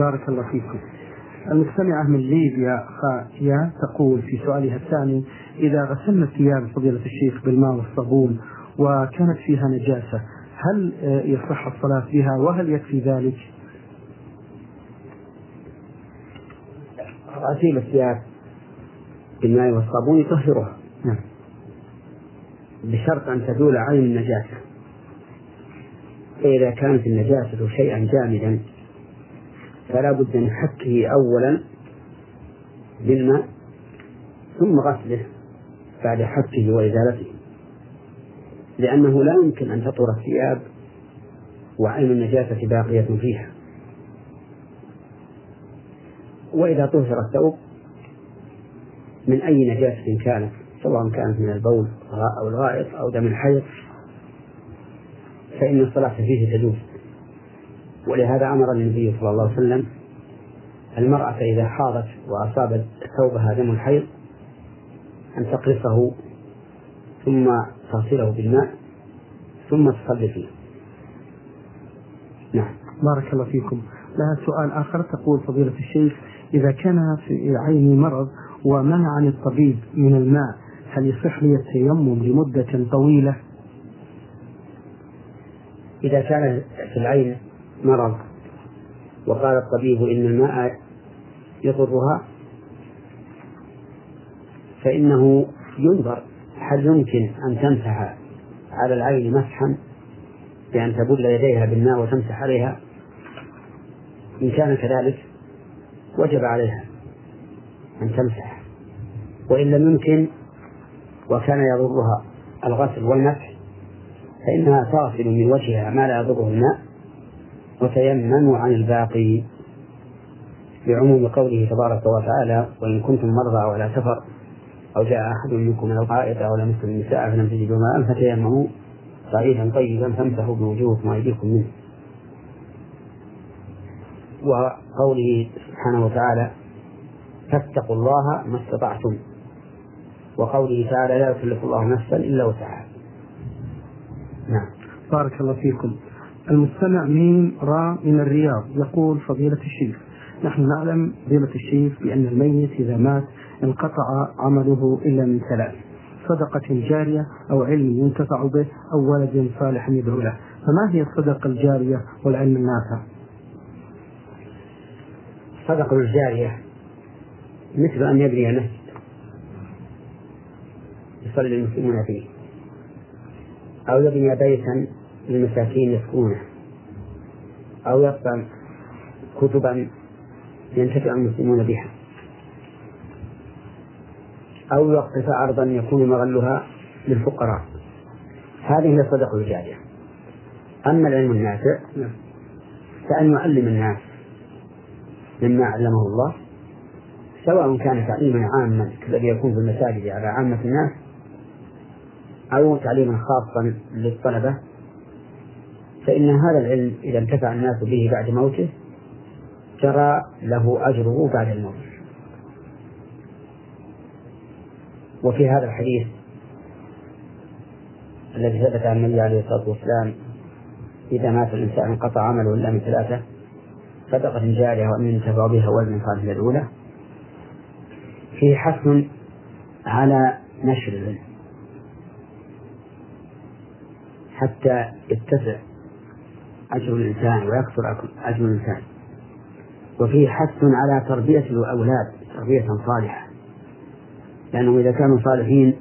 بارك الله فيكم. المستمعة من ليبيا خايا تقول في سؤالها الثاني إذا غسلنا الثياب فضيلة الشيخ بالماء والصابون وكانت فيها نجاسة هل يصح الصلاة بها وهل يكفي ذلك؟ غسيل الثياب بالماء والصابون يطهرها. نعم. بشرط أن تزول عين النجاسة. فإذا كانت النجاسة شيئا جامدا فلا بد من حكه أولا بالماء ثم غسله بعد حكه وإزالته. لأنه لا يمكن أن تطهر الثياب وعين النجاسة باقية فيها. وإذا طهر الثوب من أي نجاسة كانت سواء كانت من البول أو الغائط أو دم الحيض فإن الصلاة فيه تجوز. ولهذا أمر النبي صلى الله عليه وسلم المرأة إذا حاضت وأصابت ثوبها دم الحيض أن تقرصه ثم تغسله بالماء ثم تصلي فيه. نعم. بارك الله فيكم. لها سؤال آخر تقول فضيلة الشيخ إذا كان في عيني مرض ومنعني الطبيب من الماء هل يصح لي التيمم لمدة طويلة؟ إذا كان في العين مرض. وقال الطبيب إن الماء يضرها فإنه ينظر هل يمكن أن تمسح على العين مسحا بأن تبل يديها بالماء وتمسح عليها؟ إن كان كذلك وجب عليها أن تمسح. وإن لم يمكن وكان يضرها الغسل والمسح فإنها تغسل من وجهها ما لا يضره الماء. وتيمم عن الباقي بعموم قوله تبارك وتعالى وإن كنتم مرضى أو على سفر أو جاء أحد منكم من الغائط أو لمستم النساء فلم تجدوا ماء فتيمموا صعيدا طيبا فامسحوا بوجوهكم وأيديكم منه. وقوله سبحانه وتعالى فاتقوا الله ما استطعتم وقوله تعالى لا يكلف الله نفسا إلا وسعها. نعم. بارك الله فيكم. المستمع ميم را من الرياض. يقول فضيلة الشيخ نحن نعلم فضيلة الشيخ بأن الميت إذا مات انقطع عمله إلا من ثلاث صدقة جارية أو علم ينتفع به أو ولد صالح يدعو له. فما هي الصدقة الجارية والعلم النافع؟ الصدقة الجارية مثل أن يبني مسجد يصلي المسلمون فيه أو يبني بيتا للمساكين يسكونه أو يطبع كتبا ينتفع المسلمون بها. أو يوقف أرضا يكون مغلها للفقراء. هذه هي الصدقة الجارية. أما العلم النافع فأن يعلم الناس مما علمه الله سواء كان تعليما عاما كالذي يكون في المساجد على عامة الناس أو تعليما خاصا للطلبة فإن هذا العلم إذا انتفع الناس به بعد موته جرى له أجره بعد الموت. وفي هذا الحديث الذي ثبت عن النبي عليه الصلاة والسلام إذا مات الإنسان انقطع عمله إلا من ثلاثة صدقة جارية وأن ينتفع بها ولد صالح الأولى. فيه حث على نشر العلم حتى يتسع أجر الإنسان ويكثر أجر الإنسان. وفيه حث على تربية الأولاد تربية صالحة. لأنهم إذا كانوا صالحين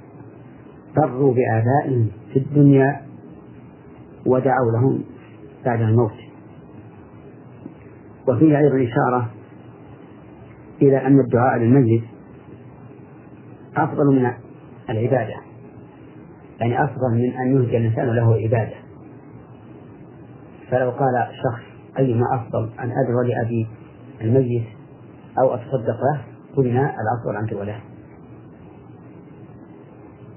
بروا بآبائهم في الدنيا ودعوا لهم بعد الموت. وفيه أيضا إشارة إلى أن الدعاء للميت أفضل من العبادة. يعني أفضل من أن يهدي الإنسان له عبادة. فلو قال شخص أيما أفضل أن أدعو لأبي الميت أو أتصدق له؟ قلنا الأفضل أن تدعو له.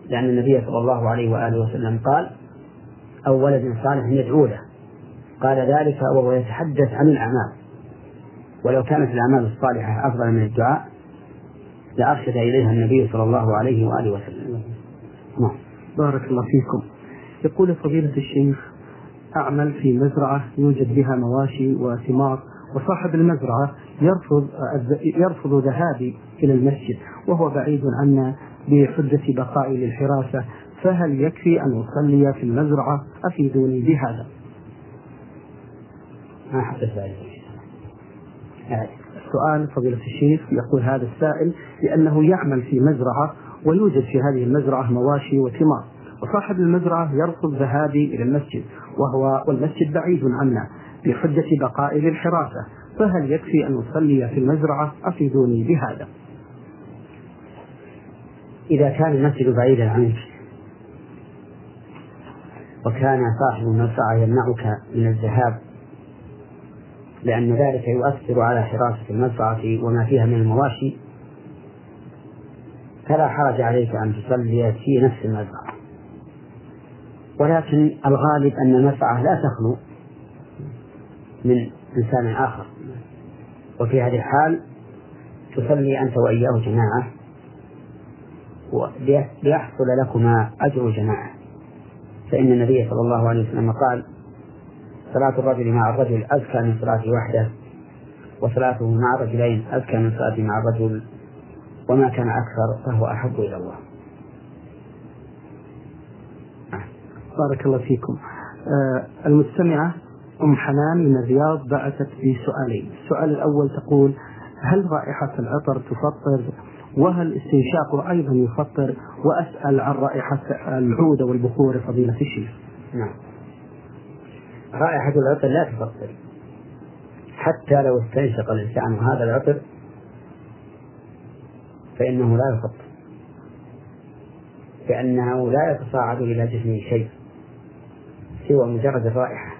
لأن النبي صلى الله عليه وآله وسلم قال أو ولد صالح يدعو له. قال ذلك وهو يتحدث عن الأعمال. ولو كانت الأعمال الصالحة أفضل من الدعاء لأرشد إليها النبي صلى الله عليه وآله وسلم. نعم. بارك الله فيكم. يقول فضيلة الشيخ أعمل في مزرعة يوجد بها مواشي وثمار وصاحب المزرعة يرفض يرفض ذهابي إلى المسجد وهو بعيد عنا بحجة بقائي للحراسة فهل يكفي أن أصلي في المزرعة؟ أفيدوني بهذا. ما حدث ذلك؟ سؤال فضيلة الشيخ يقول هذا السائل لأنه يعمل في مزرعة ويوجد في هذه المزرعة مواشي وثمار. وصاحب المزرعة يرفض ذهابي إلى المسجد وهو والمسجد بعيد عنا بحجة بقائي للحراسة فهل يكفي أن أصلي في المزرعة؟ أفيدوني بهذا. إذا كان المسجد بعيدا عنك وكان صاحب المزرعة يمنعك من الذهاب لأن ذلك يؤثر على حراسة المزرعة وما فيها من المواشي فلا حرج عليك أن تصلي في نفس المزرعة. ولكن الغالب أن المزرعة لا تخلو من إنسان آخر. وفي هذه الحال تصلي أنت وإياه جماعة ليحصل لكما أجر جماعة. فإن النبي صلى الله عليه وسلم قال صلاة الرجل مع الرجل أزكى من صلاته وحده وصلاته مع الرجلين أزكى من صلاته مع الرجل وما كان أكثر فهو أحب إلى الله. بارك الله فيكم. آه المستمعة أم حنان من الرياض بعثت بسؤالين السؤال الأول تقول هل رائحة العطر تفطر؟ وهل استنشاقه أيضا يفطر؟ وأسأل عن رائحة العود والبخور فضيلة الشيخ. نعم. رائحة العطر لا تفطر. حتى لو استنشق الإنسان هذا العطر فإنه لا يفطر. لأنه لا يتصاعد إلى جسمه شيء. سوى مجرد الرائحة.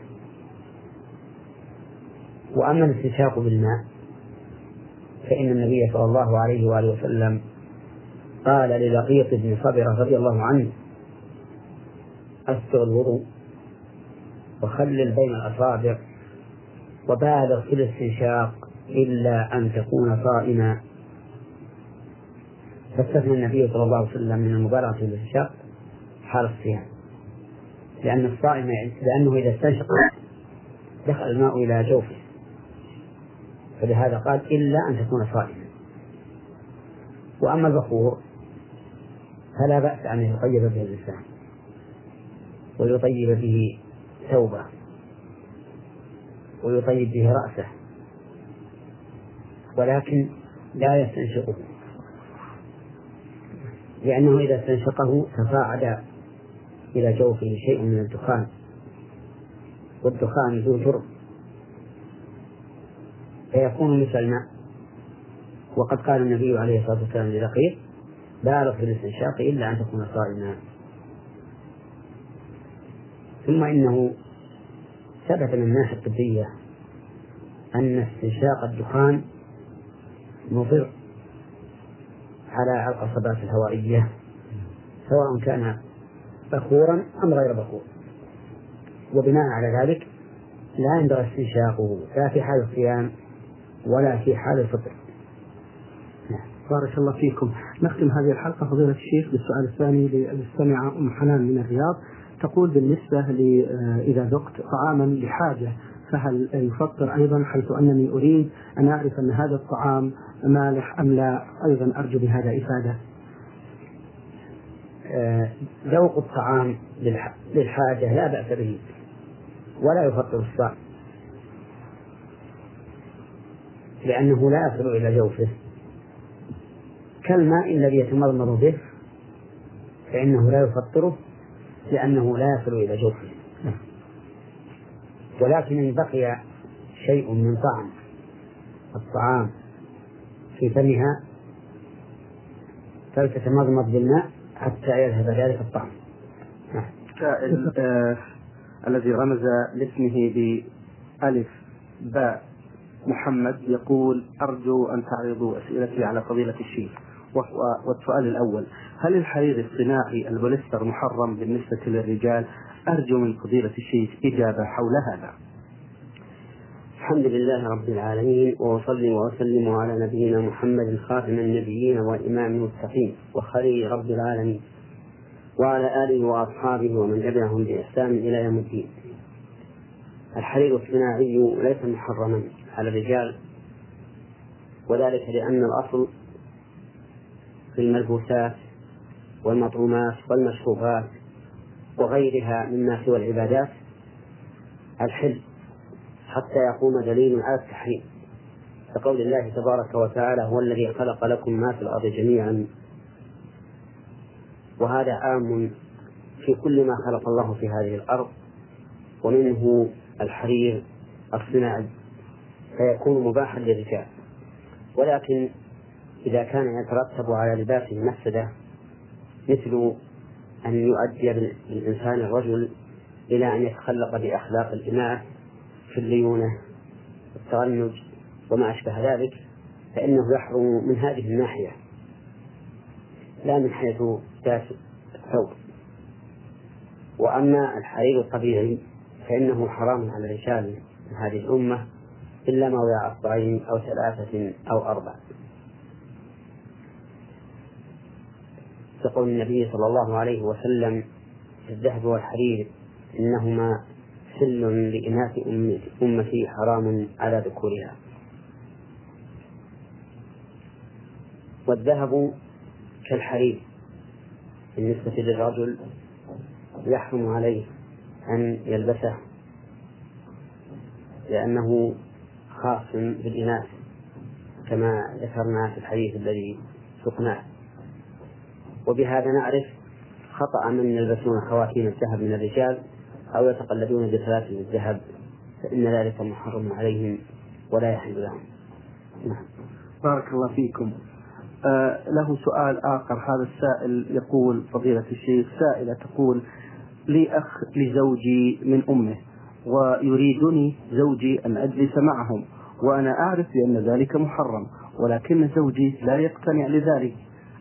وأما الاستنشاق بالماء فإن النبي صلى الله عليه وآله وسلم قال للقيط بن صبرة رضي الله عنه أسبغ الوضوء وخلل بين الأصابع وبالغ في الاستنشاق إلا أن تكون صائما. فاستثنى النبي صلى الله عليه وسلم من المبالغة في الاستنشاق حال الصيام. لأن الصائم لأنه إذا استنشق دخل الماء إلى جوفه. فلهذا قال إلا أن تكون صائما. وأما البخور فلا بأس أن يطيب به الإنسان ويطيب به ثوبه ويطيب به رأسه ولكن لا يستنشقه. لأنه إذا استنشقه تصاعد إلى جوفه شيء من الدخان. والدخان ذو جرم. فيكون مثل الماء وقد قال النبي عليه الصلاة والسلام للقيط بالغ في الاستنشاق إلا أن تكون صائما. ثم إنه ثبت من الناحية الطبية أن استنشاق الدخان مضر على القصبات الهوائية سواء كان بخورا أم غير بخور وبناء على ذلك لا ينبغي استنشاقه لا في حال الصيام ولا في حال الفطر. بارك الله فيكم. نختم هذه الحلقة. فضيلة الشيخ بالسؤال الثاني للمستمعة أم حنان من الرياض. تقول بالنسبة ل إذا ذقت طعاما لحاجة فهل يفطر أيضا؟ حيث أنني أريد أن أعرف أن هذا الطعام مالح أم لا. أيضا أرجو بهذا إفادة. ذوق الطعام للحاجة لا بأس به ولا يفطر الصائم. لأنه لا يصل إلى جوفه. كالماء الذي يتمضمض به فإنه لا يفطره لأنه لا يصل إلى جوفه. ولكن إن بقي شيء من طعم الطعام في فمها فلتتمضمض بالماء حتى يذهب ذلك الطعم. السائل آه الذي رمز لاسمه بألف باء محمد يقول أرجو أن تعرضوا أسئلتي على فضيلة الشيخ والسؤال الأول هل الحرير الصناعي البوليستر محرم بالنسبة للرجال؟ أرجو من فضيلة الشيخ إجابة حول هذا. الحمد لله رب العالمين وأصلي وأسلم على نبينا محمد خاتم النبيين وإمام المتقين وخليل رب العالمين. وعلى آله وأصحابه ومن تبعهم بإحسان إلى يوم الدين. الحرير الصناعي ليس محرما على الرجال وذلك لأن الأصل في الملبوسات والمطعومات والمشروبات وغيرها مما سوى العبادات الحل حتى يقوم دليل على التحريم. كقول الله تبارك وتعالى هو الذي خلق لكم ما في الأرض جميعا. وهذا عام في كل ما خلق الله في هذه الأرض ومنه الحرير الصناعي فيكون مباحا للرجال. ولكن إذا كان يترتب على لباسه مفسدة مثل أن يؤدي بالإنسان الرجل إلى أن يتخلق بأخلاق الإناث في الليونة والتغنج وما أشبه ذلك فإنه يحرم من هذه الناحية لا من حيث ذات الثوب. وأما الحرير الطبيعي فإنه حرام على الرجال من هذه الأمة إلا ما وعى أصبعين أو ثلاثة أو أربع يقول النبي صلى الله عليه وسلم الذهب والحرير إنهما سل لإناث أمتي حرام على ذكورها. والذهب كالحرير. بالنسبة للرجل يحرم عليه أن يلبسه لأنه خاص بالإناث كما ذكرنا في الحديث الذي سقناه وبهذا نعرف خطأ من يلبسون خواتيم الذهب من الرجال أو يتقلدون بسلاسل الذهب فإن ذلك محرم عليهم ولا يحل لهم. نعم. بارك الله فيكم. آه له سؤال آخر. هذا السائل يقول فضيلة الشيخ سائلة تقول لي أخ لزوجي من أمه ويريدني زوجي أن أجلس معهم وأنا أعرف بأن ذلك محرم ولكن زوجي لا يقتنع لذلك.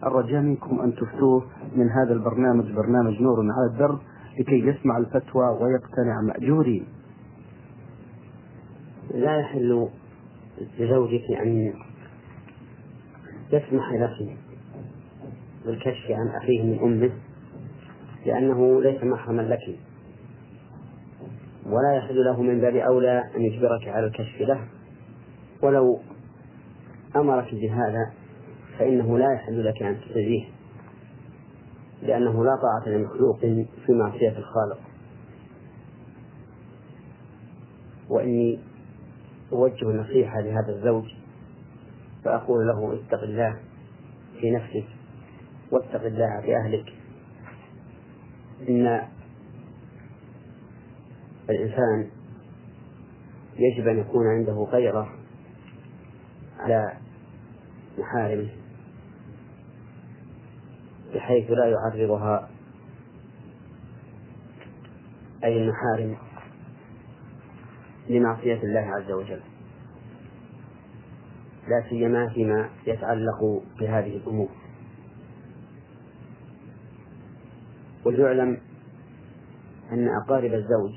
الرجاء منكم أن تفتوه من هذا البرنامج برنامج نور على الدرب لكي يسمع الفتوى ويقتنع مأجورين لا يحل لزوجك أن يسمح لنفسه بالكشف عن أخيه من أمه لأنه ليس محرما لك. ولا يحل له من باب أولى أن يجبرك على الكشف له. ولو أمرك بهذا فإنه لا يحل لك أن تجزيه لأنه لا طاعة لمخلوق في معصية الخالق. وإني أوجه النصيحة لهذا الزوج فأقول له اتق الله في نفسك واتق الله في أهلك. إن الإنسان يجب أن يكون عنده غيرة على محارمه. بحيث لا يعرضها أي المحارم لمعصية الله عز وجل. لا سيما فيما يتعلق بهذه الأمور. وليعلم أن أقارب الزوج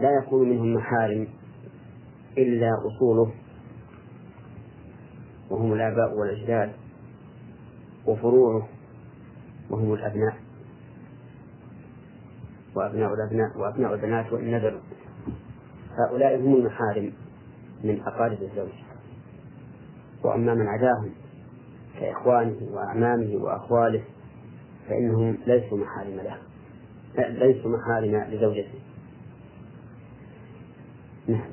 لا يكون منهم محارم إلا أصوله وهم الآباء والأجداد وفروعه وهم الأبناء. وأبناء الأبناء وأبناء البنات وإن نزلوا هؤلاء هم المحارم من أقارب الزوج. وأما من عداهم كإخوانه وأعمامه وأخواله فإنهم ليسوا محارم له. ليسوا محارم لزوجته. نعم.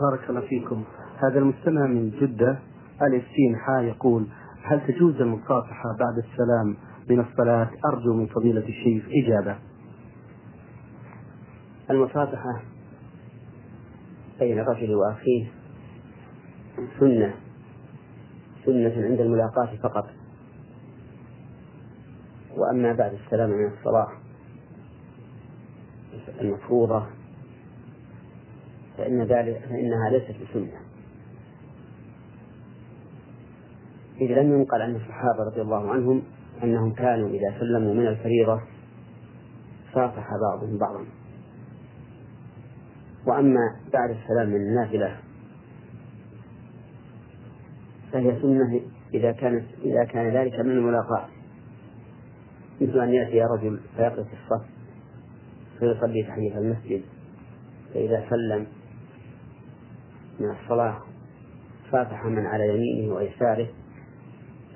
بارك الله فيكم. هذا المستمع من جدة ألف سين حا يقول هل تجوز المصافحة بعد السلام؟ من الصلاة أرجو من فضيلة الشيخ إجابة. المصافحة بين الرجل وأخيه؟ سنة. سنة عند الملاقاة فقط. وأما بعد السلام من الصلاة. المفروضة. فإن ذلك فإنها ليست بسنة. إذ لم ينقل عن الصحابة رضي الله عنهم أنهم كانوا إذا سلموا من الفريضة صافح بعضهم بعضا. وأما بعد السلام من النافلة فهي سنة إذا كانت إذا كان ذلك من الملاقاة مثل أن يأتي رجل فيقف في الصف فيصلي تحية المسجد فإذا سلم من الصلاة فاتح من على يمينه ويساره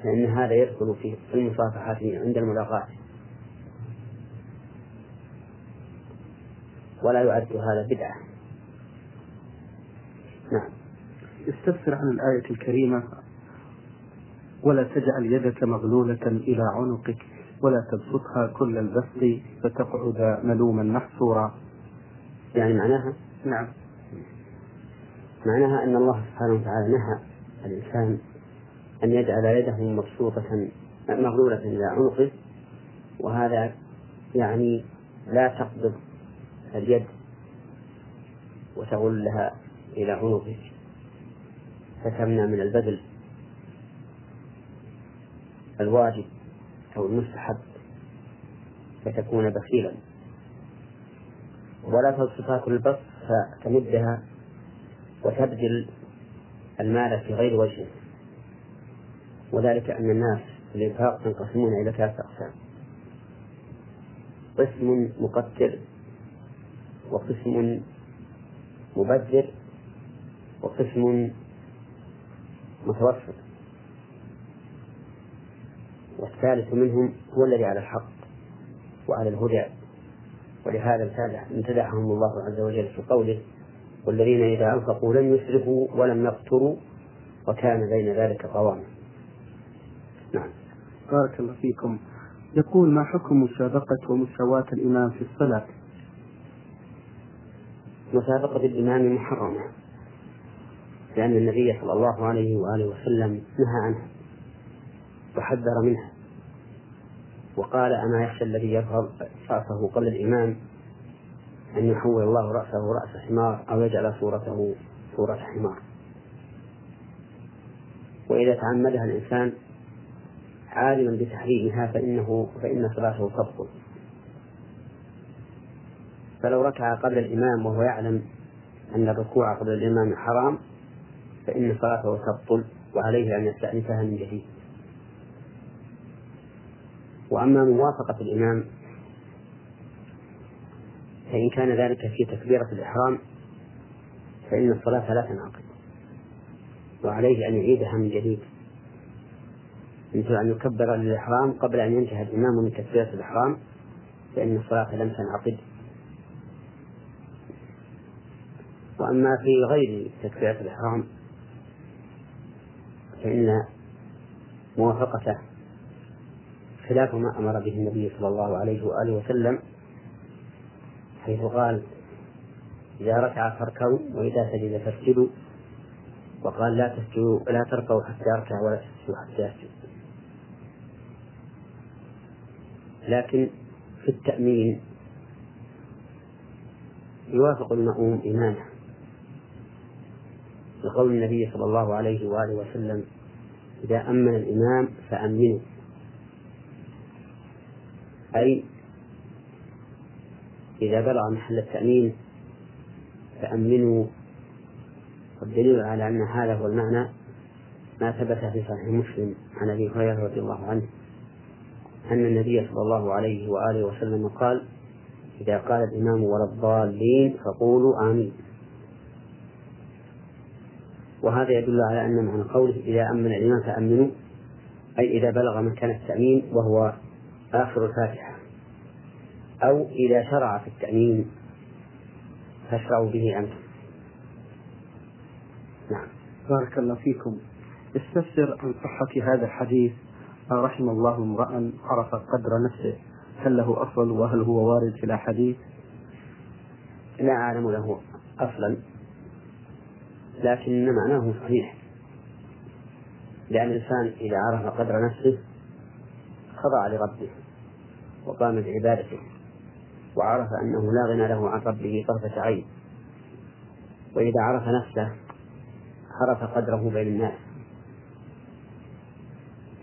فإن هذا يدخل في المصافحات عند الملاقاة. ولا يعد هذا بدعة. نعم. استفسر عن الآية الكريمة ولا تجعل يدك مغلولة إلى عنقك ولا تبسطها كل البسط فتقعد ملوما محسورا يعني معناها؟ نعم. معناها أن الله سبحانه وتعالى نهى الإنسان أن يجعل يده مبسوطة مغلولة إلى عنقه وهذا يعني لا تقبض اليد وتغلها إلى عنقك فتمنع من البذل الواجب أو المستحب فتكون بخيلا. ولا كل البسط فتمدها وتبذل المال في غير وجهه وذلك أن الناس الإنفاق ينقسمون إلى ثلاثة أقسام. قسم مقتر وقسم مبذر وقسم متوسط. والثالث منهم هو الذي على الحق وعلى الهدى. ولهذا امتدحهم الله عز وجل في قوله والذين إذا أنفقوا لم يسرفوا ولم يقتروا وكان بين ذلك قواما. بارك الله فيكم. يقول ما حكم مسابقة ومساواة الإمام في الصلاة؟ مسابقة الإمام محرمة لأن النبي صلى الله عليه وآله وسلم نهى عنها وحذر منها وقال أما يخشى الذي يظهر رأسه قبل الإمام أن يحول الله رأسه رأس حمار أو يجعل صورته صورة حمار. وإذا تعمدها الإنسان عالما بتحريمها فإنه فإن صلاته تبطل فلو ركع قبل الإمام وهو يعلم أن الركوع قبل الإمام حرام فإن صلاته تبطل وعليه أن يستأنفها من جديد. وأما موافقة الإمام فإن كان ذلك في تكبيرة الإحرام فإن الصلاة لا تنعقد وعليه أن يعيدها من جديد. مثل أن يكبر للإحرام قبل أن ينتهي الإمام من تكبيرة الإحرام فإن الصلاة لم تنعقد. وأما في غير تكبيرة الإحرام فإن موافقته خلاف ما أمر به النبي صلى الله عليه وآله وسلم حيث قال إذا ركع فاركعوا وإذا سجد فاسجدوا. وقال لا تسجدوا لا تركعوا حتى يركع ولا تسجدوا حتى يسجد. لكن في التأمين يوافق المأموم إمامه لقول النبي صلى الله عليه وآله وسلم إذا أمن الإمام فأمنوا أي إذا بلغ محل التأمين فأمنوا. والدليل على أن هذا هو المعنى ما ثبت في صحيح مسلم عن أبي هريرة رضي الله عنه. أن النبي صلى الله عليه وآله وسلم قال إذا قال الإمام ولا الضالين فقولوا آمين. وهذا يدل على أن معنى قوله إذا أمن الإمام فأمنوا أي إذا بلغ مكان التأمين وهو آخر الفاتحة. أو إذا شرع في التأمين فاشرعوا به أنتم. نعم. بارك الله فيكم. استفسر عن صحة هذا الحديث. رحم الله امرأ عرف قدر نفسه هل له أصل وهل هو وارد في الأحاديث؟ لا أعلم له أصلا لكن معناه صحيح. لأن الإنسان إذا عرف قدر نفسه خضع لربه وقام بعبادته وعرف أنه لا غنى له عن ربه طرفة عين. وإذا عرف نفسه عرف قدره بين الناس.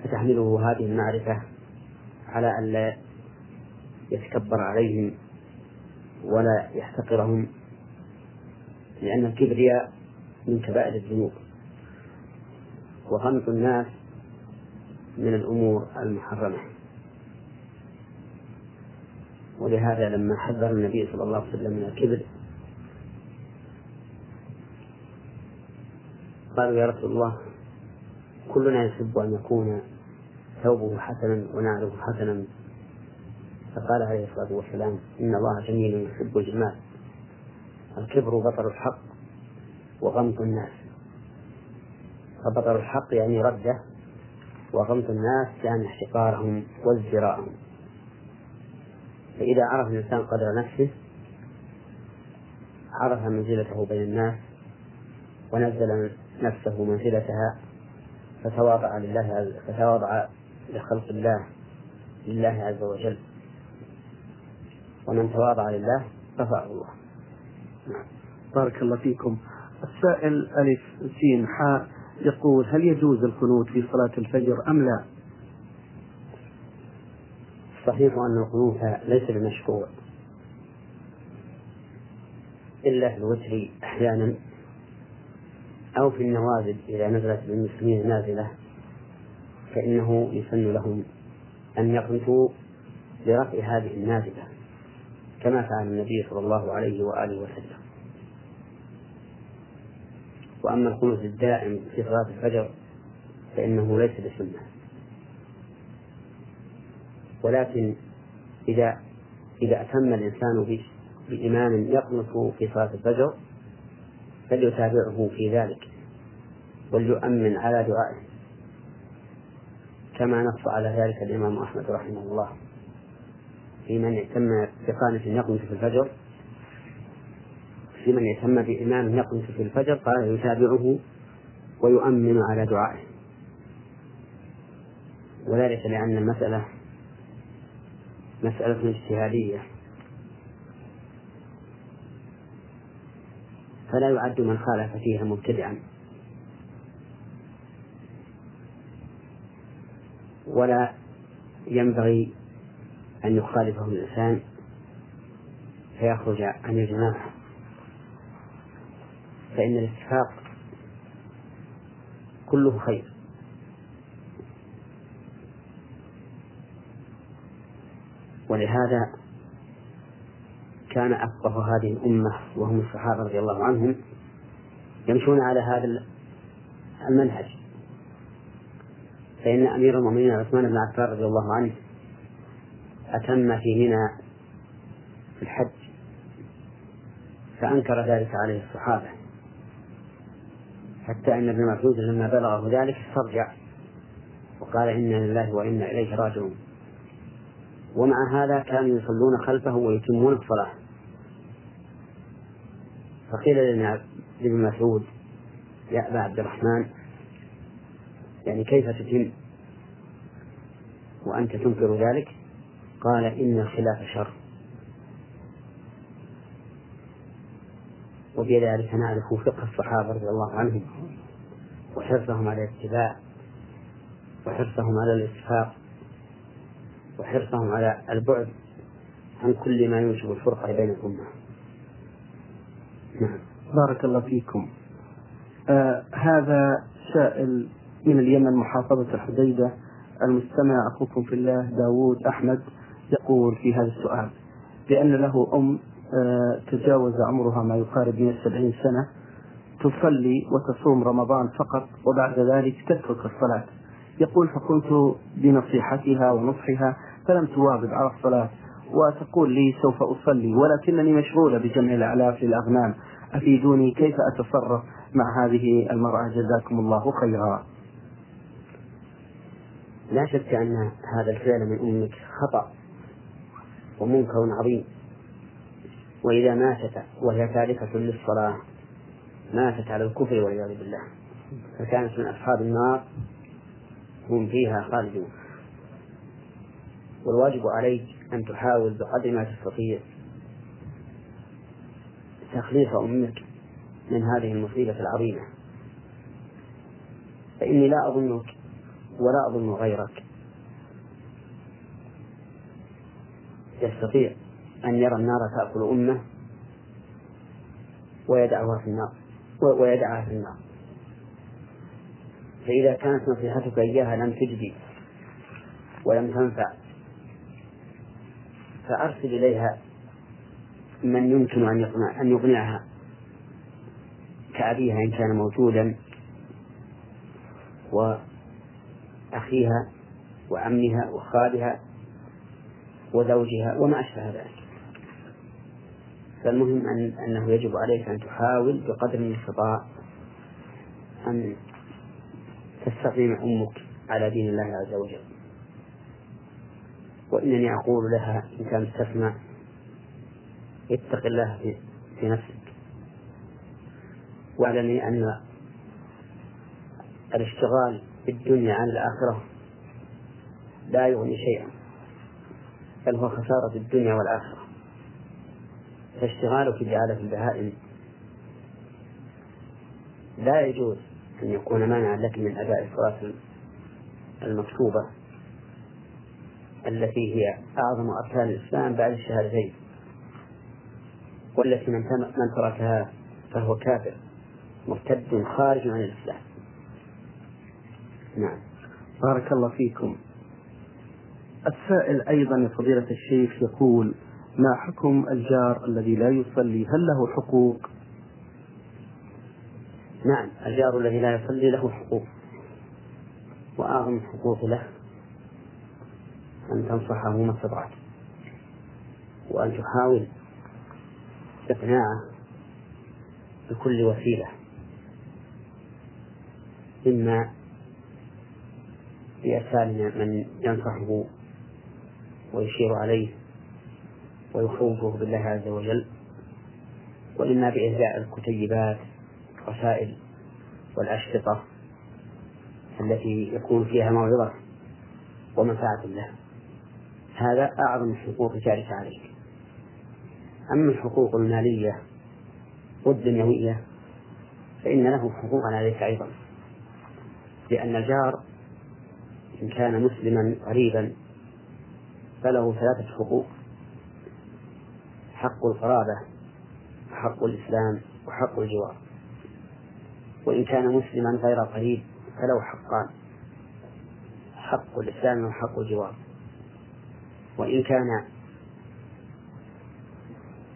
فتحمله هذه المعرفة على أن لا يتكبر عليهم ولا يحتقرهم لأن الكبرياء من كبائر الذنوب. وغمط الناس من الأمور المحرمة. ولهذا لما حذر النبي صلى الله عليه وسلم من الكبر قالوا يا رسول الله كلنا يحب أن يكون ثوبه حسنا ونعله حسنا. فقال عليه الصلاة والسلام إن الله جميل يحب الجمال. الكبر بطر الحق وغمط الناس. فبطر الحق يعني رده وغمط الناس يعني احتقارهم وازدراءهم. فإذا عرف الإنسان قدر نفسه عرف منزلته بين الناس ونزل نفسه منزلتها فتواضع لله فتواضع لخلق الله لله عز وجل ومن تواضع لله رفعه الله نعم. بارك الله فيكم السائل ألف سين حاء يقول هل يجوز القنوت في صلاة الفجر أم لا؟ صحيح أن القنوت ليس بمشروع إلا في الوتر أحيانا أو في النوازل إذا نزلت بالمسلمين نازلة فإنه يسن لهم أن يقنتوا برفع هذه النازلة كما فعل النبي صلى الله عليه وآله وسلم. وأما القنوت الدائم في صلاة الفجر فإنه ليس بسنة. ولكن إذا إذا أتم الإنسان بإمام يقنط في صلاة الفجر فليتابعه في ذلك وليؤمن على دعائه. كما نص على ذلك الإمام أحمد رحمه الله في من اهتم بقانة يقنت في الفجر. في من يهتم بإمام يقنت في الفجر قال يتابعه ويؤمن على دعائه. وذلك لأن المسألة مسألة اجتهادية. فلا يعد من خالف فيها مبتدعا. ولا ينبغي أن يخالفه الإنسان فيخرج عن الجماعة. فإن الاتفاق كله خير. ولهذا كان أفقه هذه الأمة وهم الصحابة رضي الله عنهم يمشون على هذا المنهج. فإن أمير المؤمنين عثمان بن عفان رضي الله عنه أتم في منى في الحج فأنكر ذلك عليه الصحابة. حتى أن ابن مسعود لما بلغه ذلك استرجع وقال إنا لله وإنا إليه راجعون. ومع هذا كانوا يصلون خلفه ويتمون الصلاة. فقيل لابن مسعود يا أبا عبد الرحمن يعني كيف تتم؟ وأنت تنكر ذلك؟ قال إن الخلاف شر. وبذلك نعرف فقه الصحابة رضي الله عنهم وحرصهم على الاتباع وحرصهم على الإتفاق وحرصهم على البعد عن كل ما يوجب الفرقة بين الأمة. نعم. بارك الله فيكم. آه هذا سائل من اليمن محافظة الحديدة. المستمع أخوكم في الله داوود أحمد يقول في هذا السؤال بأن له أم آه تجاوز عمرها ما يقارب 170 سنة تصلي وتصوم رمضان فقط وبعد ذلك تترك الصلاة. يقول فقمت بنصيحتها ونصحها فلم تواظب على الصلاة. وتقول لي سوف أصلي ولكنني مشغولة بجمع الأعلاف للأغنام أفيدوني كيف أتصرف مع هذه المرأة؟ جزاكم الله خيرا. لا شك أن هذا الفعل من أمك خطأ ومنكر عظيم. وإذا ماتت وهي تاركة للصلاة ماتت على الكفر والعياذ بالله. فكانت من أصحاب النار هم فيها خالدون. والواجب عليك أن تحاول بقدر ما تستطيع تخليص أمك من هذه المصيبة العظيمة. فإني لا أظنك ولا أظن غيرك. يستطيع أن يرى النار تأكل أمه ويدعها في النار ويدعها في النار. فإذا كانت نصيحتك إياها لم تجدي ولم تنفع فأرسل إليها من يمكن أن يقنع أن يقنعها كأبيها إن كان موجودا وأخيها وعمها وخالها وزوجها وما أشبه ذلك. فالمهم أن أنه يجب عليك أن تحاول بقدر المستطاع أن تستقيم أمك على دين الله عز وجل. وإنني أقول لها إن كانت تسمع اتق الله في, نفسك. واعلمي أن الاشتغال بالدنيا عن الآخرة لا يغني شيئا بل هو خسارة الدنيا والآخرة. فاشتغالك بعادة البهائم. لا يجوز أن يكون مانعا لك من أداء الصلاة المكتوبة. التي هي أعظم أركان الإسلام بعد الشهادتين والتي من من تركها فهو كافر مرتد خارج عن الإسلام. نعم. بارك الله فيكم. السائل أيضا يا فضيلة الشيخ يقول ما حكم الجار الذي لا يصلي؟ هل له حقوق؟ نعم الجار الذي لا يصلي له حقوق وأعظم الحقوق له أن تنصحه ما استطعت. وأن تحاول إقناعه بكل وسيلة. إما بإرسال من ينصحه ويشير عليه ويخوفه بالله عز وجل وإما بإهداء الكتيبات الرسائل والأشرطة التي يكون فيها موعظة ومنفعة له. هذا أعظم الحقوق جارية عليك. أما الحقوق المالية والدنيوية فإن له حقوقا عليك أيضا. لأن الجار إن كان مسلما قريبا فله ثلاثة حقوق. حق القرابة وحق الإسلام وحق الجوار. وإن كان مسلما غير قريب فله حقان. حق الإسلام وحق الجوار. وإن كان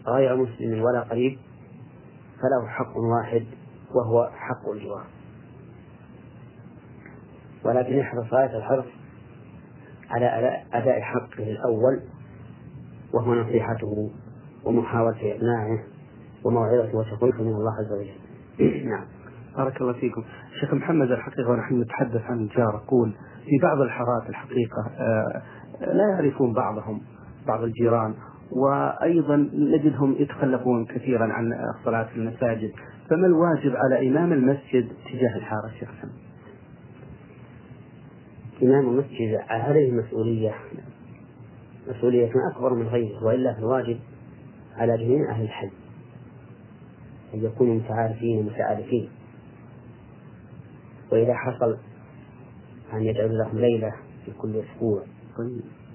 غير مسلم ولا قريب فله حق واحد وهو حق الجوار. ولكن يحرص غاية الحرص على أداء حقه الأول وهو نصيحته ومحاولة إقناعه وموعظته وتخويفه من الله عز وجل. نعم. بارك الله فيكم. شيخ محمد الحقيقة ونحن نتحدث عن الجار أقول في بعض الحارات الحقيقة آه، لا يعرفون بعضهم بعض الجيران وأيضا نجدهم يتخلفون كثيرا عن الصلاة في المساجد. فما الواجب على إمام المسجد تجاه الحارة شيخ إمام المسجد عليه مسؤولية مسؤولية أكبر من غيره وإلا فالواجب على جميع أهل الحي أن يكونوا متعارفين ومتآلفين وإذا حصل أن يدعو لهم ليلة في كل أسبوع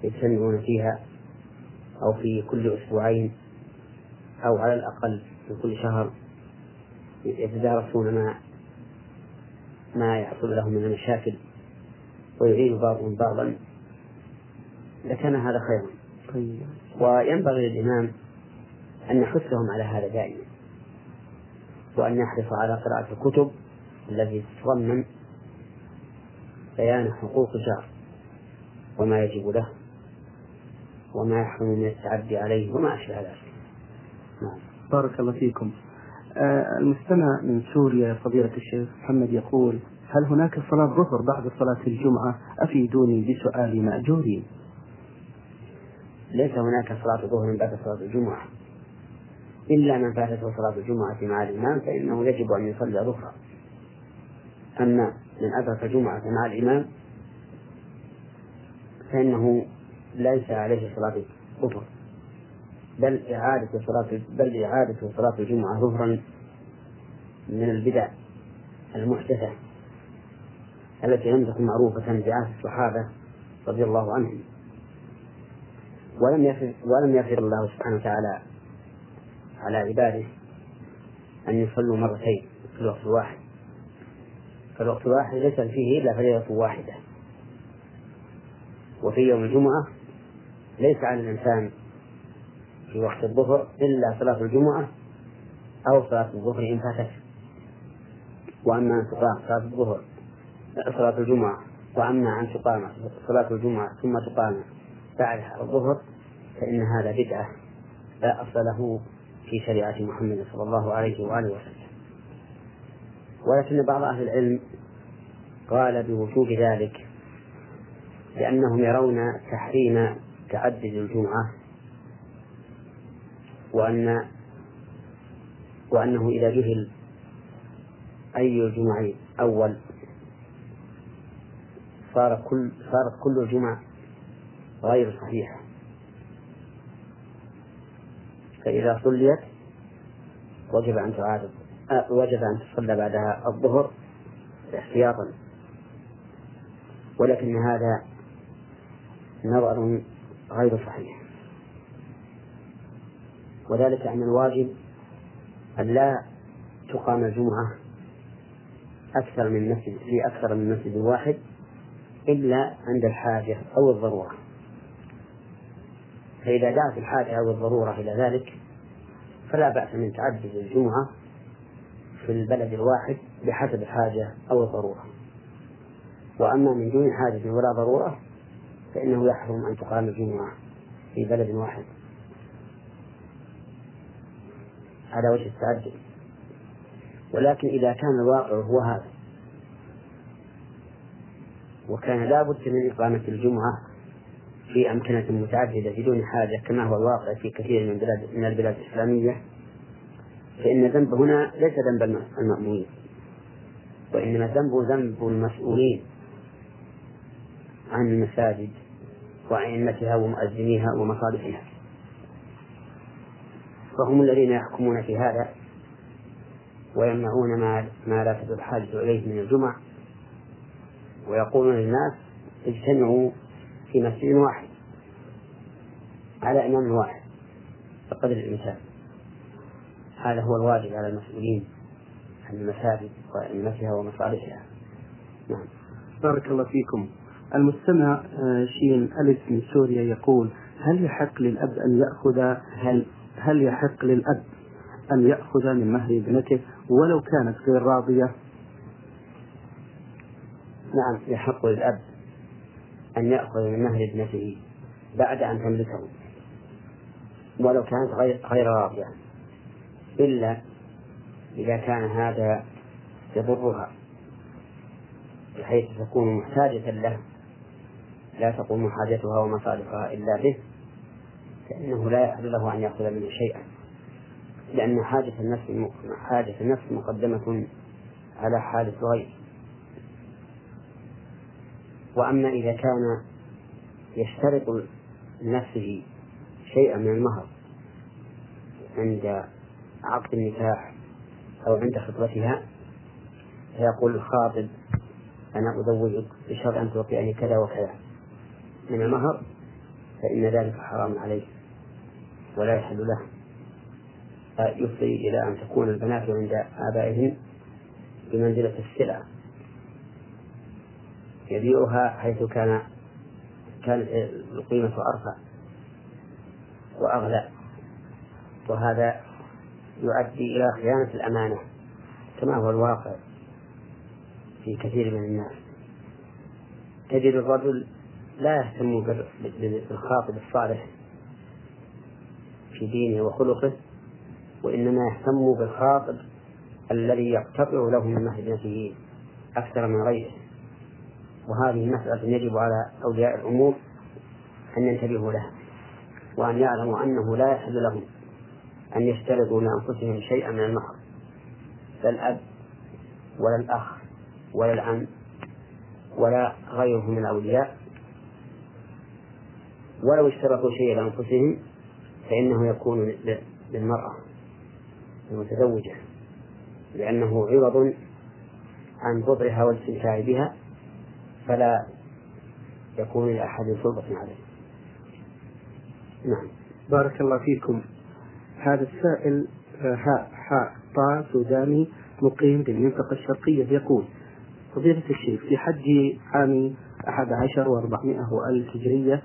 يجتمعون فيها أو في كل أسبوعين أو على الأقل في كل شهر يتدارسون ما ما يحصل لهم من المشاكل ويعين بعضهم بعضا. لكان هذا خيرا. طيب. وينبغي للإمام أن يحثهم على هذا دائما وأن يحرص على قراءة الكتب التي تتضمن بيان حقوق الجار. وما يجب له وما يحرم من التعدي عليه وما أشبه ذلك. نعم. بارك الله فيكم. آه المستمع من سوريا فضيلة الشيخ محمد يقول هل هناك صلاة ظهر بعد صلاة الجمعة؟ أفيدوني بسؤال مأجورين ليس هناك صلاة ظهر بعد صلاة الجمعة. إلا من فاتته صلاة الجمعة مع الإمام فإنه يجب أن يصلي ظهرا. أما من أدرك جمعة مع الإمام فإنه ليس عليه صلاة الظهر. بل إعادة صلاة بل إعادة صلاة الجمعة ظهرا من البدع المحدثة التي لم تكن معروفة بعهد الصحابة رضي الله عنهم. ولم يفر ولم الله سبحانه وتعالى على عباده أن يصلوا مرتين في الوقت الواحد. فالوقت الواحد ليس فيه إلا فريضة واحدة. وفي يوم الجمعة ليس على الإنسان في وقت الظهر إلا صلاة الجمعة أو صلاة الظهر إن فاتته وأما أن تقام صلاة الظهر صلاة الجمعة وأما أن تقام صلاة الجمعة ثم تقام بعدها الظهر فإن هذا بدعة لا أصل له في شريعة محمد صلى الله عليه وآله وسلم. ولكن بعض أهل العلم قال بوجوب ذلك لأنهم يرون تحريم تعدد الجمعة وأن وأنه إذا جهل أي الجمعين أول صار كل صارت كل الجمع غير صحيحة فإذا صليت وجب أن تعاد آه، وجب أن تصلى بعدها الظهر احتياطا. ولكن هذا نظر غير صحيح. وذلك أن الواجب أن لا تقام الجمعة أكثر من مسجد في أكثر من مسجد واحد إلا عند الحاجة أو الضرورة. فإذا دعت الحاجة أو الضرورة إلى ذلك فلا بأس من تعدد الجمعة في البلد الواحد بحسب الحاجة أو الضرورة. وأما من دون حاجة ولا ضرورة فإنه يحرم أن تقام الجمعة في بلد واحد. على وجه التعدد ولكن إذا كان الواقع هو هذا وكان لا بد من إقامة الجمعة في أمكنة متعددة بدون حاجة كما هو الواقع في كثير من بلاد من البلاد الإسلامية فإن الذنب هنا ليس ذنب المأمومين وإنما الذنب ذنب المسؤولين عن المساجد وأئمتها ومؤذنيها ومصالحها. فهم الذين يحكمون في هذا ويمنعون ما ما لا تدل الحاجة إليه من الجمع ويقولون للناس اجتمعوا في مسجد واحد على إمام واحد بقدر الإمكان. هذا هو الواجب على المسؤولين عن المساجد وأئمتها ومصالحها. نعم. بارك الله فيكم. المستمع آه، شين ألف من سوريا يقول هل يحق للأب أن يأخذ هل هل يحق للأب أن يأخذ من مهر ابنته ولو كانت غير راضية؟ نعم يحق للأب أن يأخذ من مهر ابنته بعد أن تملكه ولو كانت غير غير راضية إلا إذا كان هذا يضرها بحيث تكون محتاجة له لا تقوم حاجتها ومصالحها إلا به فإنه لا يحل له أن يأخذ منه شيئا. لأن حاجة النفس حاجة النفس مقدمة على حاجة غير وأما إذا كان يشترط لنفسه شيئا من المهر عند عقد النكاح أو عند خطبتها فيقول الخاطب أنا أزوجك بشرط أن توقعني كذا وكذا. من المهر فإن ذلك حرام عليه ولا يحل له. يفضي إلى أن تكون البنات عند آبائهن بمنزلة السلع. يبيعها حيث كان كانت القيمة أرفع وأغلى. وهذا يؤدي إلى خيانة الأمانة كما هو الواقع في كثير من الناس. تجد الرجل لا يهتم بالخاطب الصالح في دينه وخلقه وإنما يهتم بالخاطب الذي يقتطع له من مهنته أكثر من غيره. وهذه مسألة يجب على أولياء الأمور أن ينتبهوا لها وأن يعلموا أنه لا يحل لهم أن يشترطوا لأنفسهم شيئا من المهر لا الأب ولا الأخ ولا العم ولا غيره من الأولياء. ولو اشترطوا شيئا لأنفسهم فإنه يكون للمرأة المتزوجة لأنه عوض عن بضعها والاستمتاع بها فلا يكون لأحد سلطة عليه. نعم. بارك الله فيكم. هذا السائل آه، هاء حاء طاء سوداني مقيم بالمنطقة الشرقية يقول فضيلة الشيخ في حج عام أحد عشر وأربعمائة وألف هجرية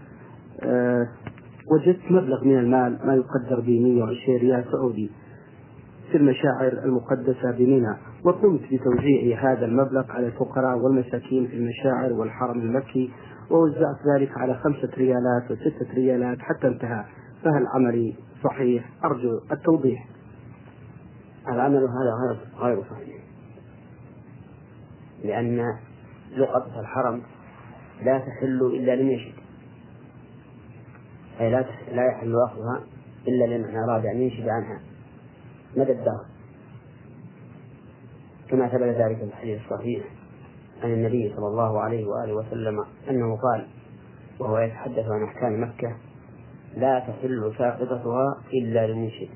وجدت مبلغ من المال ما يقدر ب 120 ريال سعودي في المشاعر المقدسة بمنى وقمت بتوزيع هذا المبلغ على الفقراء والمساكين في المشاعر والحرم المكي ووزعت ذلك على خمسة ريالات وستة ريالات حتى انتهى. فهل عملي صحيح؟ أرجو التوضيح. العمل هذا غير صحيح؟ لأن لقطة الحرم لا تحل إلا لمن يشد أي لا لا يحل أخذها إلا لمن أراد أن ينشد عنها. مدى الدهر كما ثبت ذلك في الحديث الصحيح عن النبي صلى الله عليه وآله وسلم أنه قال وهو يتحدث عن أحكام مكة لا تحل ساقطتها إلا للمنشد.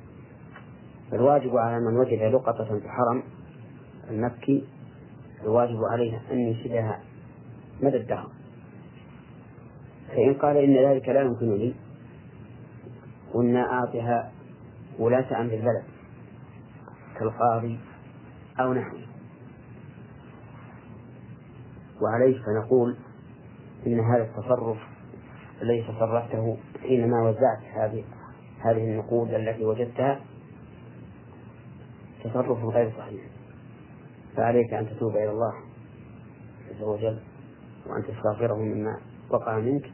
فالواجب على من وجد لقطة في الحرم المكي الواجب عليه أن ينشدها. مدى الدهر فإن قال إن ذلك لا يمكن لي قلنا أعطها ولاة أمر البلد كالقاضي أو نحوه. وعليه فنقول إن هذا التصرف الذي تصرفته حينما وزعت هذه هذه النقود التي وجدتها تصرف غير صحيح. فعليك أن تتوب إلى الله عز وجل وأن تستغفره مما وقع منك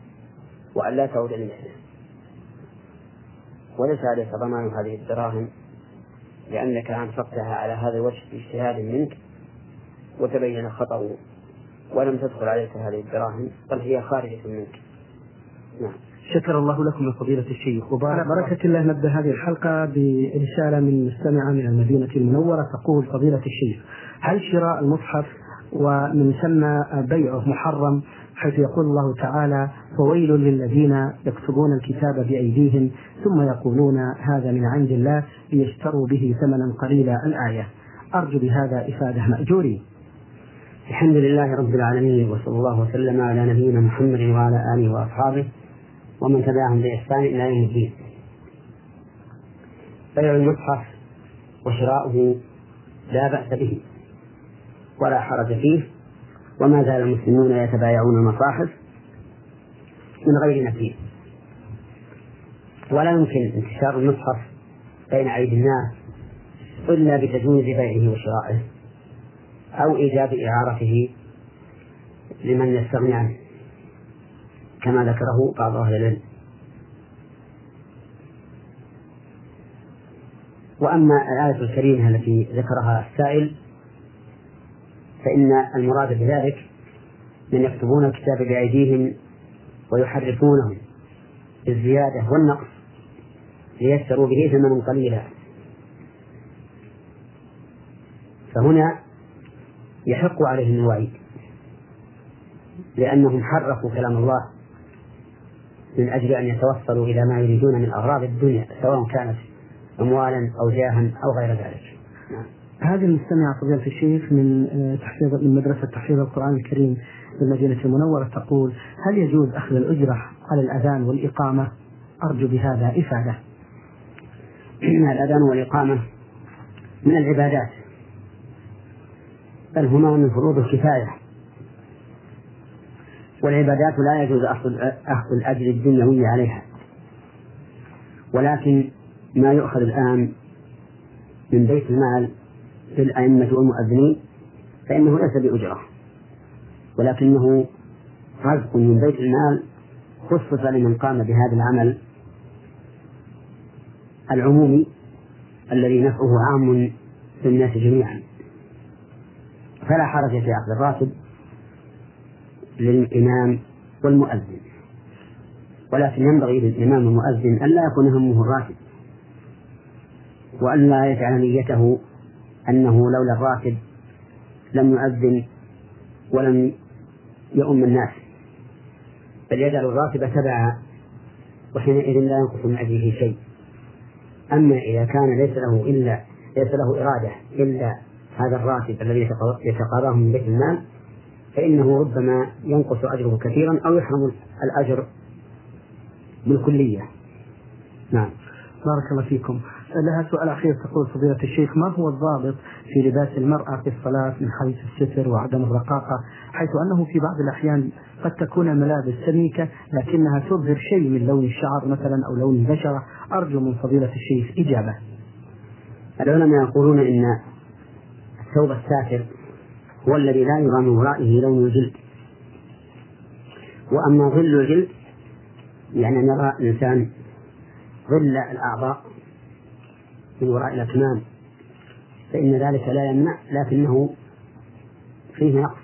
وأن لا تعود لمثله وليس عليك ضمان هذه الدراهم لأنك أنفقتها على هذا الوجه باجتهاد منك وتبين الخطأ ولم تدخل عليك هذه الدراهم بل هي خارجة منك. نعم. شكر الله لكم يا فضيلة الشيخ وبارك بركة الله نبدأ هذه الحلقة برسالة من مستمعة من المدينة المنورة تقول فضيلة الشيخ هل شراء المصحف ومن ثم بيعه محرم حيث يقول الله تعالى فويل للذين يكتبون الكتاب بأيديهم ثم يقولون هذا من عند الله ليشتروا به ثمنا قليلا. الآية. أرجو بهذا إفادة مأجورين الحمد لله رب العالمين وصلى الله وسلم على نبينا محمد وعلى آله وأصحابه ومن تبعهم بإحسان إلى يوم الدين. بيع المصحف وشراؤه لا بأس به ولا حرج فيه. وما زال المسلمون يتبايعون المصاحف من غير نفير ولا يمكن انتشار المصحف بين أيدي الناس إلا بتجويز بيعه وشرائه أو إيجاب إعارته لمن يستغني عنه كما ذكره بعض أهل العلم. وأما الآية الكريمة التي ذكرها السائل فإن المراد بذلك من يكتبون الكتاب بأيديهم ويحرفونه بالزيادة والنقص ليشتروا به ثمنا قليلا فهنا يحق عليهم الوعيد لأنهم حرفوا كلام الله من أجل أن يتوصلوا إلى ما يريدون من أغراض الدنيا سواء كانت أموالا أو جاها أو غير ذلك نعم. هذه المستمعة فضيلة الشيخ من آه، تحفيظ من مدرسة تحفيظ القرآن الكريم في المدينة المنورة تقول هل يجوز أخذ الأجرة على الأذان والإقامة؟ أرجو بهذا إفادة. الأذان والإقامة من العبادات بل هما من فروض الكفاية والعبادات لا يجوز أخذ الأجر الدنيوي عليها ولكن ما يؤخذ الآن من بيت المال للأئمة والمؤذنين فإنه ليس بأجرة. ولكنه رزق من بيت المال خصص لمن قام بهذا العمل العمومي الذي نفعه عام للناس جميعا. فلا حرج في أخذ الراتب للإمام والمؤذن. ولكن ينبغي للإمام والمؤذن أن لا يكون همه الراتب وأن لا يجعل نيته أنه لولا الراتب لم يؤذن ولم يؤم الناس بل يجعل الراتب تبعا وحينئذ لا ينقص من أجله شيء. أما إذا كان ليس له إلا ليس له إرادة إلا هذا الراتب الذي يتقاضاه من بيت المال فإنه ربما ينقص أجره كثيرا أو يحرم الأجر بالكلية. نعم. بارك الله فيكم. لها سؤال أخير تقول فضيلة الشيخ ما هو الضابط في لباس المرأة في الصلاة من حيث الستر وعدم الرقاقة؟ حيث أنه في بعض الأحيان قد تكون الملابس سميكة لكنها تظهر شيء من لون الشعر مثلا أو لون البشرة. أرجو من فضيلة الشيخ إجابة. العلماء يقولون إن ثوب الساتر هو الذي لا يرى من ورائه لون الجلد. وأما ظل الجلد يعني أن يرى الإنسان ظل الأعضاء من وراء الأكمام. فإن ذلك لا يمنع لكنه فيه نقص.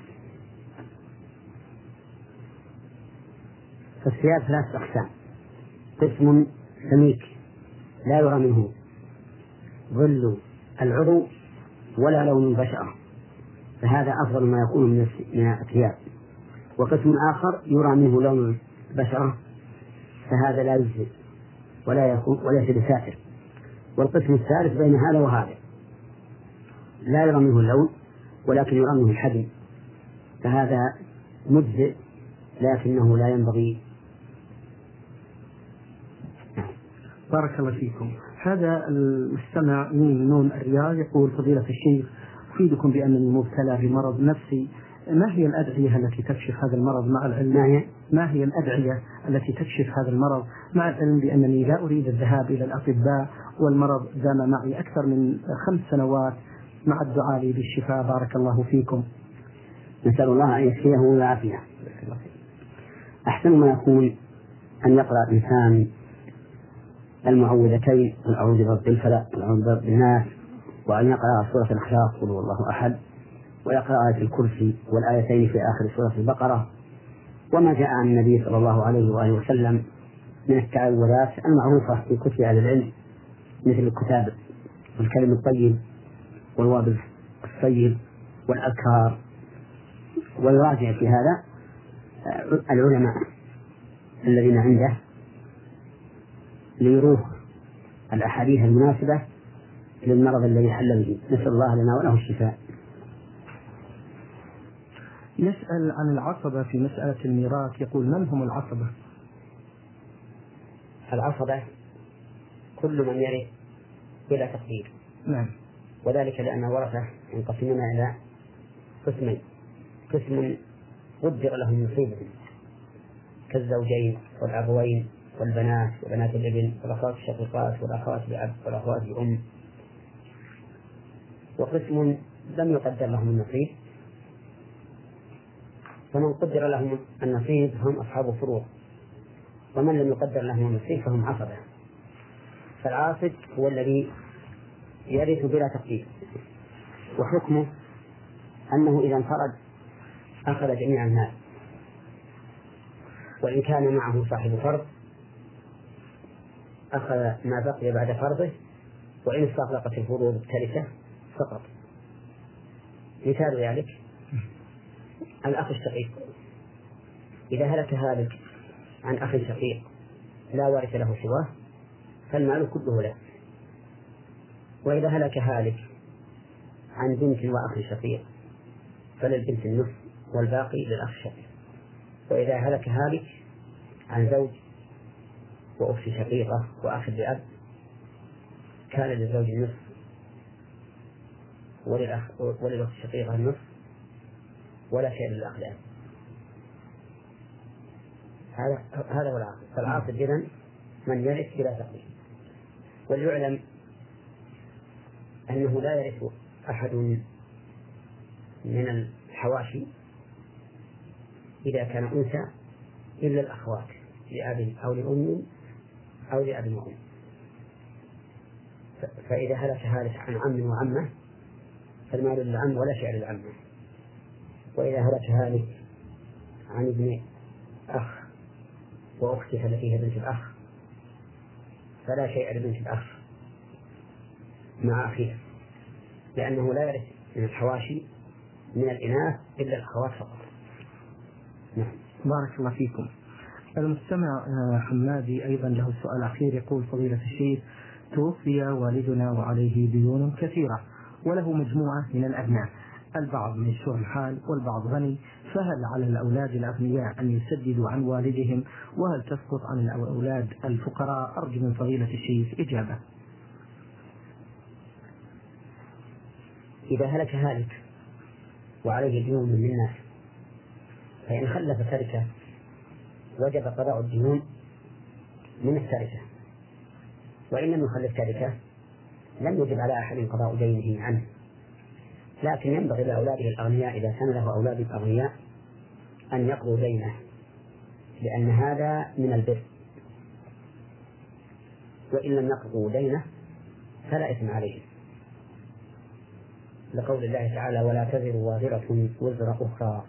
فالثياب ثلاثة أقسام. قسم سميك لا يرى منه ظل العضو ولا لون البشرة. فهذا أفضل ما يكون من الثياب وقسم آخر يرى منه لون البشرة فهذا لا يجزي ولا يكون وليس بساتر والقسم الثالث بين هذا وهذا. لا يرى منه اللون ولكن يرى منه الحجم. فهذا مجزئ لكنه لا ينبغي. بارك الله فيكم. هذا المستمع من نون الرياض يقول فضيلة الشيخ أفيدكم بأنني مبتلى بمرض نفسي ما هي الأدعية التي تكشف هذا المرض مع العلم؟ ما هي؟ ما هي الأدعية التي تكشف هذا المرض مع العلم؟ بأنني لا أريد الذهاب إلى الأطباء والمرض دام معي أكثر من خمس سنوات مع الدعاء لي بالشفاء. بارك الله فيكم. نسأل الله أن يشفيه ويعافيه أحسن ما يكون أن يقرأ الإنسان المعوذتين قل أعوذ برب الفلق قل أعوذ برب الناس وأن يقرأ سورة الإخلاص قل هو الله أحد ويقرأ آية الكرسي والآيتين في آخر سورة البقرة. وما جاء عن النبي صلى الله عليه وآله وسلم من التعوذات المعروفة في كتب أهل العلم. مثل الكتاب والكلم الطيب والوابل الطيب والأذكار. ويراجع في هذا العلماء الذين عنده ليروه الأحاديث المناسبة للمرض الذي حل به. نسأل الله لنا وله الشفاء. يسأل عن العصبة في مسألة الميراث. يقول من هم العصبة؟ العصبة كل من يرث بلا تقدير. نعم. وذلك لأن الورثة ينقسمون إلى قسمين. قسم قدر لهم نصيبهم كالزوجين والأبوين والبنات وبنات الإبن والأخوات الشقيقات والأخوات لأب والأخوات لأم وقسم لم يقدر لهم النصيب. فمن قدر لهم النصيب هم أصحاب فروض ومن لم يقدر لهم النصيب فهم عصبة فالعاصب هو الذي يرث بلا تقدير وحكمه أنه إذا انفرد أخذ جميع المال. وإن كان معه صاحب فرض أخذ ما بقي بعد فرضه وإن استغرقت الفروض التركة سقط مثال ذلك الأخ الشقيق. إذا هلك هالك عن أخ شقيق لا وارث له سواه فالمال كله له. وإذا هلك هالك عن بنت وأخ شقيق فللبنت النصف والباقي للأخ الشقيق وإذا هلك هالك عن زوج وأخت شقيقة وأخ لأب كان للزوج النصف وللأخ وللأخت الشقيقة النصف ولا شيء للأخ لأب. هذا هذا هو العاقل. فالعاقل إذا من يرث بلا تقدير. وليعلم أنه لا يرث أحد من الحواشي إذا كان أنثى إلا الأخوات لأب أو لأم أو لأب وأم. فإذا هلك هالك عن عم وعمة فالمال للعم ولا شيء للعمة وإذا هلك هالك عن ابن أخ وأختها التي هي بنت الأخ فلا شيء لبنت الأخ مع أخيها لأنه لا يرث من الحواشي من الإناث إلا الأخوات فقط. نعم. بارك الله فيكم. المستمع آه، حمادي أيضا له سؤال أخير يقول فضيلة الشيخ توفي والدنا وعليه ديون كثيرة وله مجموعة من الأبناء البعض من الحال والبعض غني فهل على الأولاد الأغنياء أن يسددوا عن والدهم وهل تسقط عن الأولاد الفقراء؟ أرجو من فضيلة الشيخ إجابة. إذا هلك هالك وعليه ديون من الناس فإن خلف تركة وجب قضاء الديون من التركة وإن لم يخلف تركة لم يجب على أحد قضاء دينه عنه. لكن ينبغي لأولاده الأغنياء إذا كان له أولاد أغنياء أن يقضوا دينه لأن هذا من البر. وإن لم يقضوا دينه فلا إثم عليهم. لقول الله تعالى ولا تزر وازرة وزر أخرى.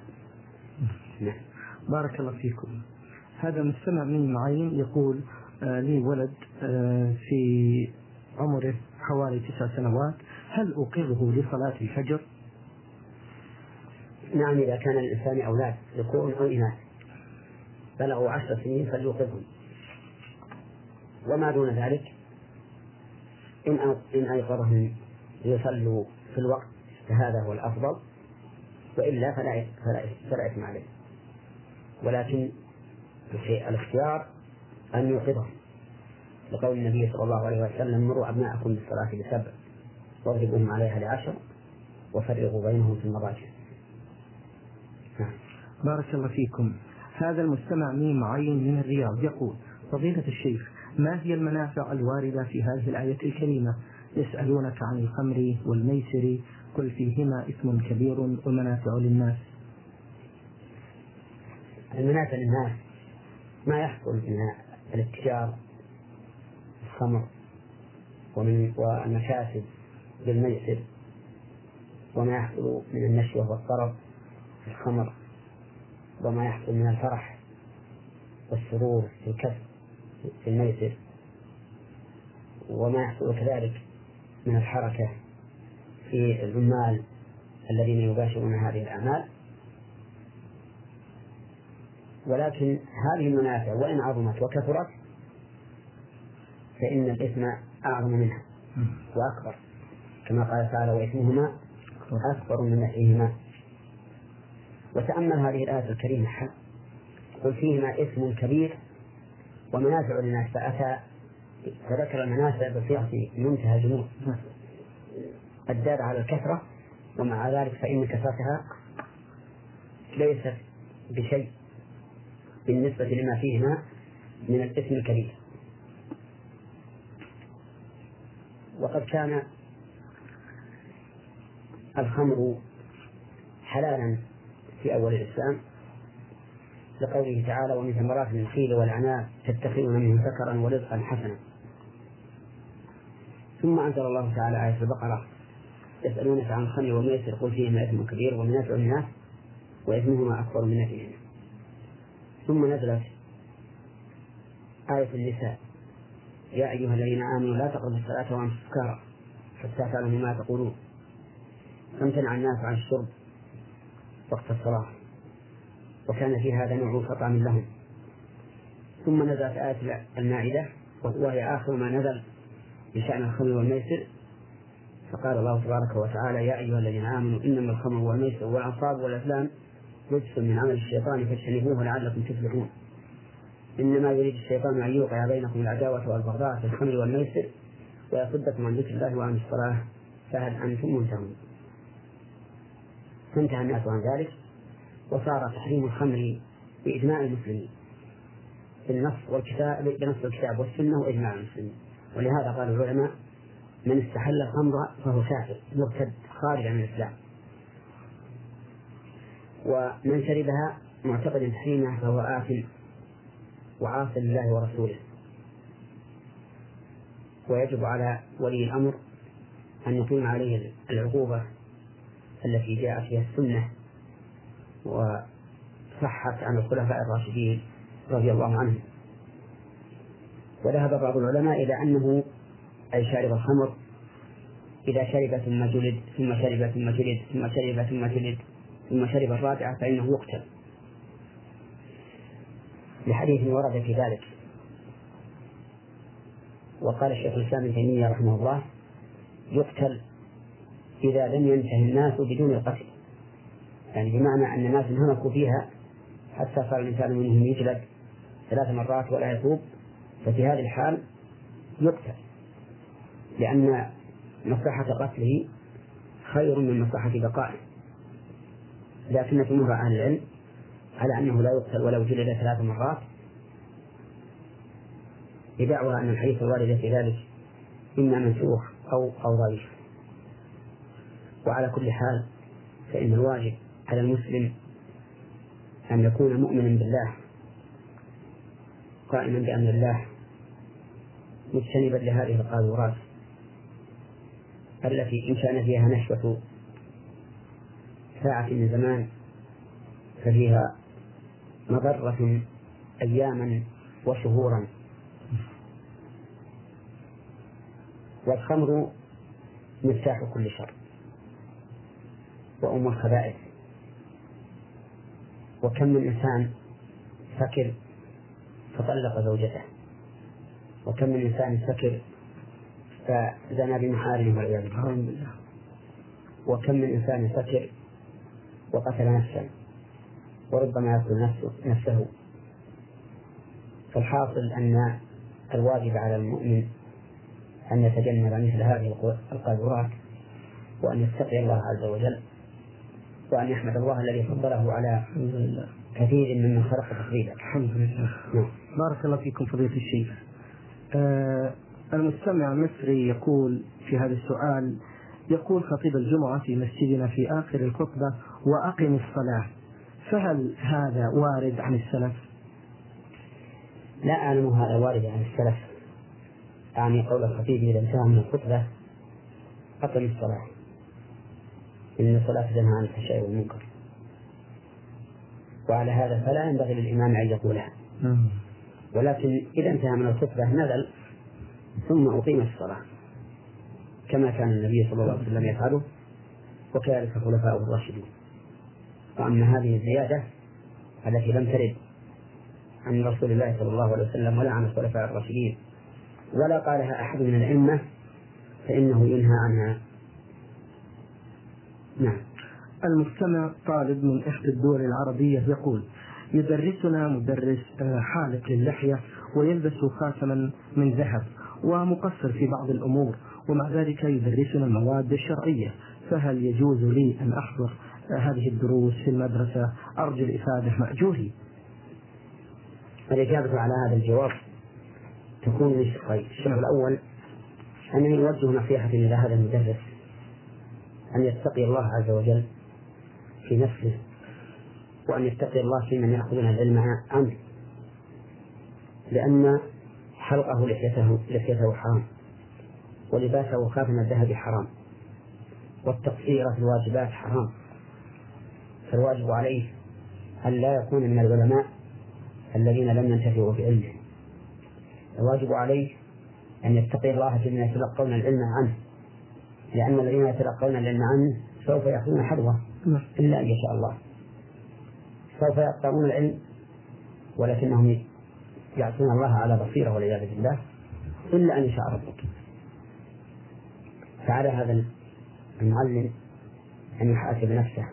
نعم. بارك الله فيكم. هذا مستمع من معين يقول آه لي ولد آه في عمره حوالي تسع سنوات هل أوقظه لصلاة الفجر؟ نعم إذا كان الإنسان أولاد ذكور أو إناث بلغوا عشر سنين فليوقظهم وما دون ذلك إن إن أيقظهم ليصلوا في الوقت فهذا هو الأفضل. وإلا فلا فلا إثم عليه. ولكن الاختيار أن يوقظهم لقول النبي صلى الله عليه وسلم مروا أبناءكم بالصلاة بسبع واضربوهم عليها لعشر وفرغوا بينهم في المضاجع. نعم. بارك الله فيكم. هذا المستمع ميم معين من الرياض يقول فضيلة الشيخ ما هي المنافع الواردة في هذه الآية الكريمة؟ يسألونك عن الخمر والميسر قل فيهما إثم كبير ومنافع للناس. المنافع للناس ما يحصل من الاتجار الخمر ومن والمكاسب بالميسر وما يحصل من النشوة والطرب في الخمر. وما يحصل من الفرح والسرور في الكسب في الميسر وما يحصل كذلك من الحركة في العمال الذين يباشرون هذه الأعمال. ولكن هذه المنافع وإن عظمت وكثرت فإن الإثم أعظم منها وأكبر. كما قال تعالى وإثمهما أكبر من نفعهما. وتأمل هذه الآية الكريمة قل فيهما إثم كبير ومنافع للناس. فأتى فذكر المنافع بصيغة منتهى الجموع. الدالة على الكثرة ومع ذلك فإن كثرتها ليست بشيء بالنسبة لما فيهما من الإثم الكبير. وقد كان الخمر حلالا في أول الإسلام لقوله تعالى ومن ثمرات النخيل والعناب تتخذون منه سكرا ورزقا حسنا. ثم أنزل الله تعالى آية البقرة يسألونك عن الخمر والميسر قل فيهما إثم كبير ومنافع للناس وإثمهما أكبر من نفعهما ثم نزلت آية النساء يا أيها الذين آمنوا لا تقربوا الصلاة وأنتم سكارى حتى تعلموا ما تقولون فامتنع الناس عن الشرب وقت الصلاة وكان في هذا نوع من لهم. ثم نزلت آية المائدة وهي آخر ما نزل بشأن الخمر والميسر. فقال الله تبارك وتعالى يا أيها الذين آمنوا إنما الخمر والميسر والأنصاب والأزلام رجس من عمل الشيطان فاجتنبوه لعلكم تفلحون. إنما يريد الشيطان أن يوقع بينكم العداوة والبغضاء في الخمر والميسر ويصدكم عن ذكر الله وعن الصلاة. فهل أنتم منتهون؟ فانتهى الناس عن ذلك وصار تحريم الخمر بإجماع المسلمين بالنص والكتاب بنص الكتاب والسنة وإجماع المسلمين. ولهذا قال العلماء من استحل الخمر فهو كافر مرتد خارج عن الإسلام. ومن شربها معتقد تحريمها فهو آثم وعاص لله ورسوله. ويجب على ولي الأمر أن يقيم عليه العقوبة التي جاء فيها السنة وصحت عن الخلفاء الراشدين رضي الله عنهم. وذهب بعض العلماء إلى أنه أي شارب الخمر إذا شرب ثم جلد ثم شرب ثم جلد ثم شرب ثم جلد ثم شرب الرابعة فإنه يقتل. لحديث ورد في ذلك. وقال الشيخ الإسلام ابن تيمية رحمه الله يقتل إذا لم ينتهي الناس بدون القتل. يعني بمعنى أن الناس انهمكوا فيها حتى صار الإنسان منهم يجلد ثلاث مرات ولا يتوب ففي هذه الحال يقتل. لأن مصلحة قتله خير من مصلحة بقائه. لكن جمهور أهل العلم على أنه لا يقتل ولو جلد ثلاث مرات بدعوى أن الحديث الوارد في ذلك إما منسوخ أو أو ضعيف. وعلى كل حال فإن الواجب على المسلم أن يكون مؤمنا بالله قائما بأمر الله مجتنبا لهذه القاذورات التي إن كان فيها نشوة ساعة من زمان ففيها مضرة أياما وشهورا. والخمر مفتاح كل شر. وأم الخبائث وكم من إنسان سكر فطلق زوجته. وكم من إنسان سكر فزنى بمحارمه والعياذ بالله. وكم من إنسان سكر وقتل نفسا وربما يقتل نفسه, نفسه. فالحاصل أن الواجب على المؤمن أن يتجنب مثل هذه القاذورات وأن يتقي الله عز وجل. وأن يحمد الله الذي فضله على كثير ممن خلق تفضيلا. الحمد لله. نعم. بارك الله فيكم فضيلة الشيخ. آه المستمع المصري يقول في هذا السؤال يقول خطيب الجمعة في مسجدنا في آخر الخطبة وأقم الصلاة فهل هذا وارد عن السلف؟ لا أعلم هذا وارد عن السلف أعني قول الخطيب إذا انتهى من الخطبة أقم الصلاة إن الصلاة تنهى عن الفحشاء والمنكر. وعلى هذا فلا ينبغي للإمام أن يقولها. ولكن إذا انتهى من الخطبة نزل ثم أقيم الصلاة. كما كان النبي صلى الله عليه وسلم يفعله وكذلك خلفاؤه الراشدون. وأما هذه الزيادة التي لم ترد عن رسول الله صلى الله عليه وسلم ولا عن الخلفاء الراشدين ولا قالها أحد من الأئمة فإنه ينهى عنها. نعم. المستمع طالب من إحدى الدول العربية يقول يدرسنا مدرس آه، حالق للحية ويلبس خاتما من ذهب ومقصر في بعض الأمور ومع ذلك يدرسنا المواد الشرعية فهل يجوز لي أن أحضر هذه الدروس في المدرسة؟ أرجو الإفادة. مأجوري. الإجابة على هذا الجواب تكون من شقين الشق الأول أنني أوجه نصيحة إلى هذا المدرس أن يتقي الله عز وجل في نفسه وأن يتقي الله في من يأخذون العلم عنه. لأن حلقه لحيته لحيته حرام ولباسه خاتم الذهب حرام والتقصير في الواجبات حرام. فالواجب عليه أن لا يكون من العلماء الذين لم ينتفعوا بعلمه. الواجب عليه أن يتقي الله في من يتلقون العلم عنه. لأن الذين يتلقون العلم عنه سوف يأخذون حظوة نعم. إلا أن يشاء الله. سوف يقطعون العلم ولكنهم يعصون الله على بصيرة والعياذ بالله إلا أن يشاء ربك. فعلى هذا المعلم أن يحاسب نفسه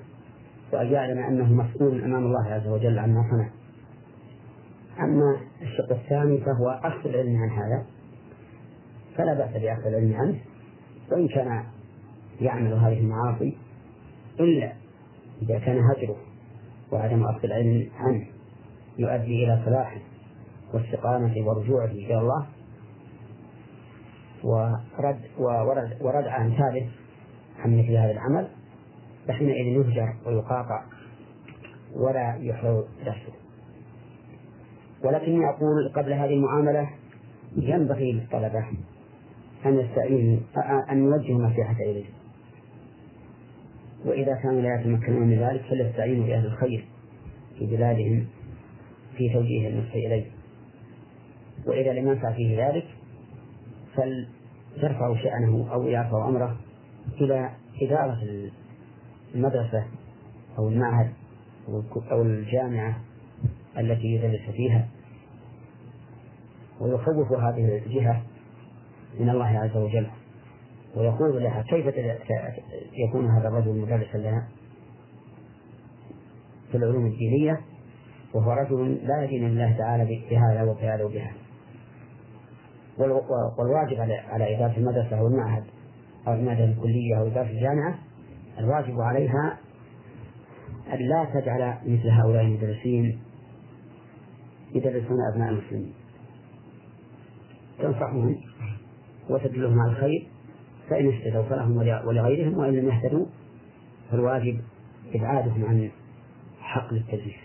وأن يعلم أنه مسؤول أمام الله عز وجل عما صنع. أما الشق الثاني فهو أخذ العلم عن هذا فلا بأس بأخذ العلم عنه وإن كان يعمل هذه المعاصي إلا إذا كان هجره وعدم أخذ العلم عنه يؤدي إلى صلاحه واستقامته ورجوعه إلى الله ورد ورد وردع أمثاله عن مثل هذا العمل فحينئذ يهجر ويقاطع ولا يحرر نفسه. ولكني أقول قبل هذه المعاملة ينبغي للطلبة أن يستعينوا أن يوجهوا نصيحة إليه. وإذا كانوا لا يتمكنون من ذلك فليستعينوا بأهل الخير في بلادهم في توجيه النصح إليه. وإذا لم ينفع فيه ذلك فليرفعوا شأنه أو يرفعوا أمره إلى إدارة المدرسة أو المعهد أو الجامعة التي يدرس فيها. ويخوف هذه الجهة من الله عز وجل. ويقول لها كيف يكون هذا الرجل مدرسا لنا؟ في العلوم الدينية وهو رجل لا يدين الله تعالى بهذا وبهذا وبهذا. والواجب على إدارة المدرسة أو المعهد أو المادة الكلية أو إدارة الجامعة الواجب عليها أن لا تجعل مثل هؤلاء المدرسين يدرسون أبناء المسلمين. تنصحهم؟ وتدلهم على الخير فإن اهتدوا فلهم ولغيرهم وإن لم يهتدوا فالواجب إبعادهم عن حقل التدريس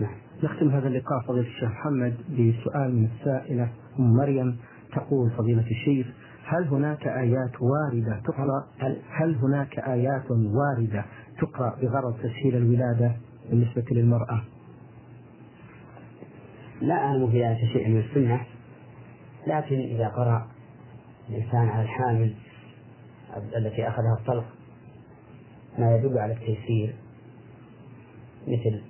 نعم. نختم هذا اللقاء فضيلة الشيخ محمد بسؤال من السائلة أم مريم تقول فضيلة الشيخ هل هناك آيات واردة تقرأ؟ هل هناك آيات واردة تقرأ بغرض تسهيل الولادة بالنسبة للمرأة؟ لا أعلم في ذلك شيء من السنة. لكن إذا قرأ الإنسان على الحامل التي أخذها الطلق ما يدل على التيسير مثل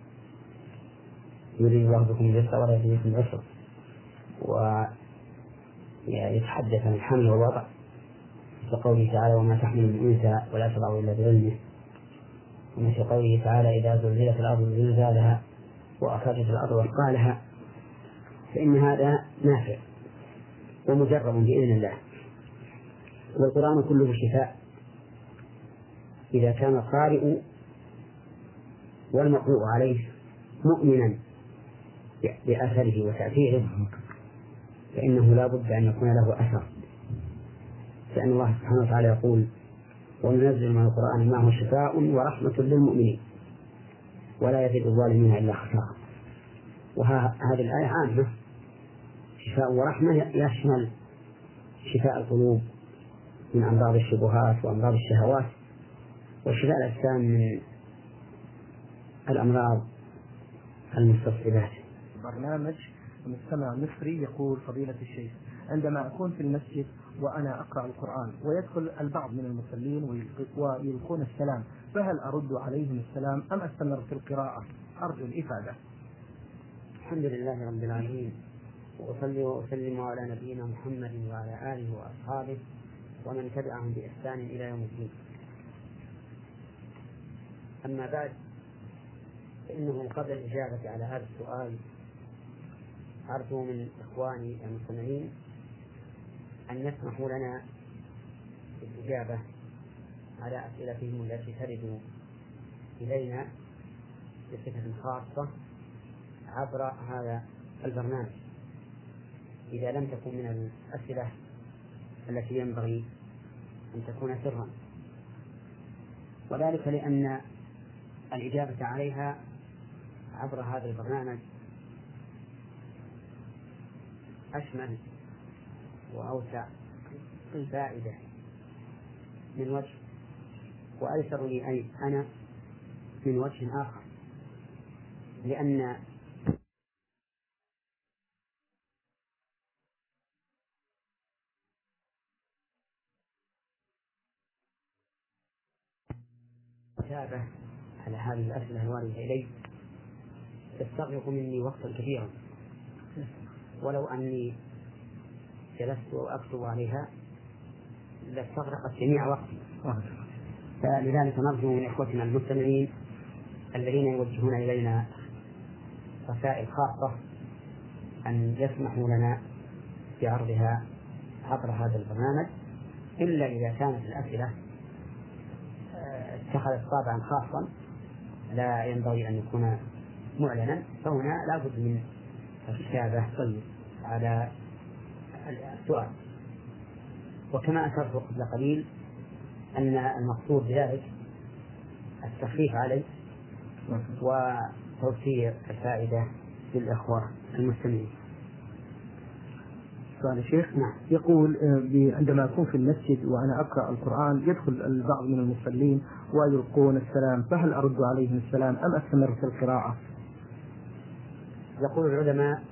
يريد الله بكم اليسر ولا يريد بكم العسر. ويتحدث عن الحمل والوضع كقوله تعالى وما تحمل من أنثى ولا تضع إلا بعلمه. ومثل قوله تعالى إذا زلزلت الأرض زلزالها وأخرجت الأرض أثقالها فإن هذا نافع. ومجرب بإذن الله. والقرآن كله شفاء. إذا كان القارئ والمقروء عليه مؤمنا بأثره وتأثيره فإنه لا بد أن يكون له أثر. لأن الله سبحانه وتعالى يقول وننزل من القرآن ما هو شفاء ورحمة للمؤمنين ولا يزيد الظالمين إلا خسارة. وهذه الآية عامة. شفاء ورحمة يشمل شفاء القلوب من أمراض الشبهات وأمراض الشهوات وشفاء الأجسام من الأمراض المستصعبات برنامج مستمع مصري يقول فضيلة الشيخ عندما أكون في المسجد وأنا أقرأ القرآن ويدخل البعض من المصلين ويلقون السلام فهل أرد عليهم السلام أم أستمر في القراءة؟ أرجو الإفادة. الحمد لله رب العالمين. وأصلي وأسلم على نبينا محمد وعلى آله وأصحابه ومن تبعهم بإحسان إلى يوم الدين. أما بعد فإنه قبل الإجابة على هذا السؤال أرجو من إخواني المستمعين أن يسمحوا لنا بالإجابة على أسئلتهم التي ترد إلينا بصفة خاصة عبر هذا البرنامج. إذا لم تكن من الأسئلة التي ينبغي أن تكون سرا. وذلك لأن الإجابة عليها عبر هذا البرنامج أشمل وأوسع فائدة من وجه وأيسر لي أنا من وجه آخر. لأن كتابة على هذه الأسئلة الواردة إلي. تستغرق مني وقتا كثيرا. ولو أني جلست وأكتب عليها لاستغرقت جميع وقتي. فلذلك نرجو من إخوتنا المستمعين الذين يوجهون إلينا رسائل خاصة أن يسمحوا لنا بعرضها عبر هذا البرنامج إلا إذا كانت الأسئلة اتخذت طابعا خاصا لا ينبغي أن يكون معلنا فهنا لابد من الكتابة على السؤال. وكما أشرت قبل قليل أن المقصود بذلك التخفيف عليه وتوفير الفائدة للإخوة المستمعين. سؤال الشيخ نعم يقول آه، عندما أكون في المسجد وأنا أقرأ القرآن يدخل البعض من المصلين ويلقون السلام فهل أرد عليهم السلام أم أستمر في القراءة؟ يقول العلماء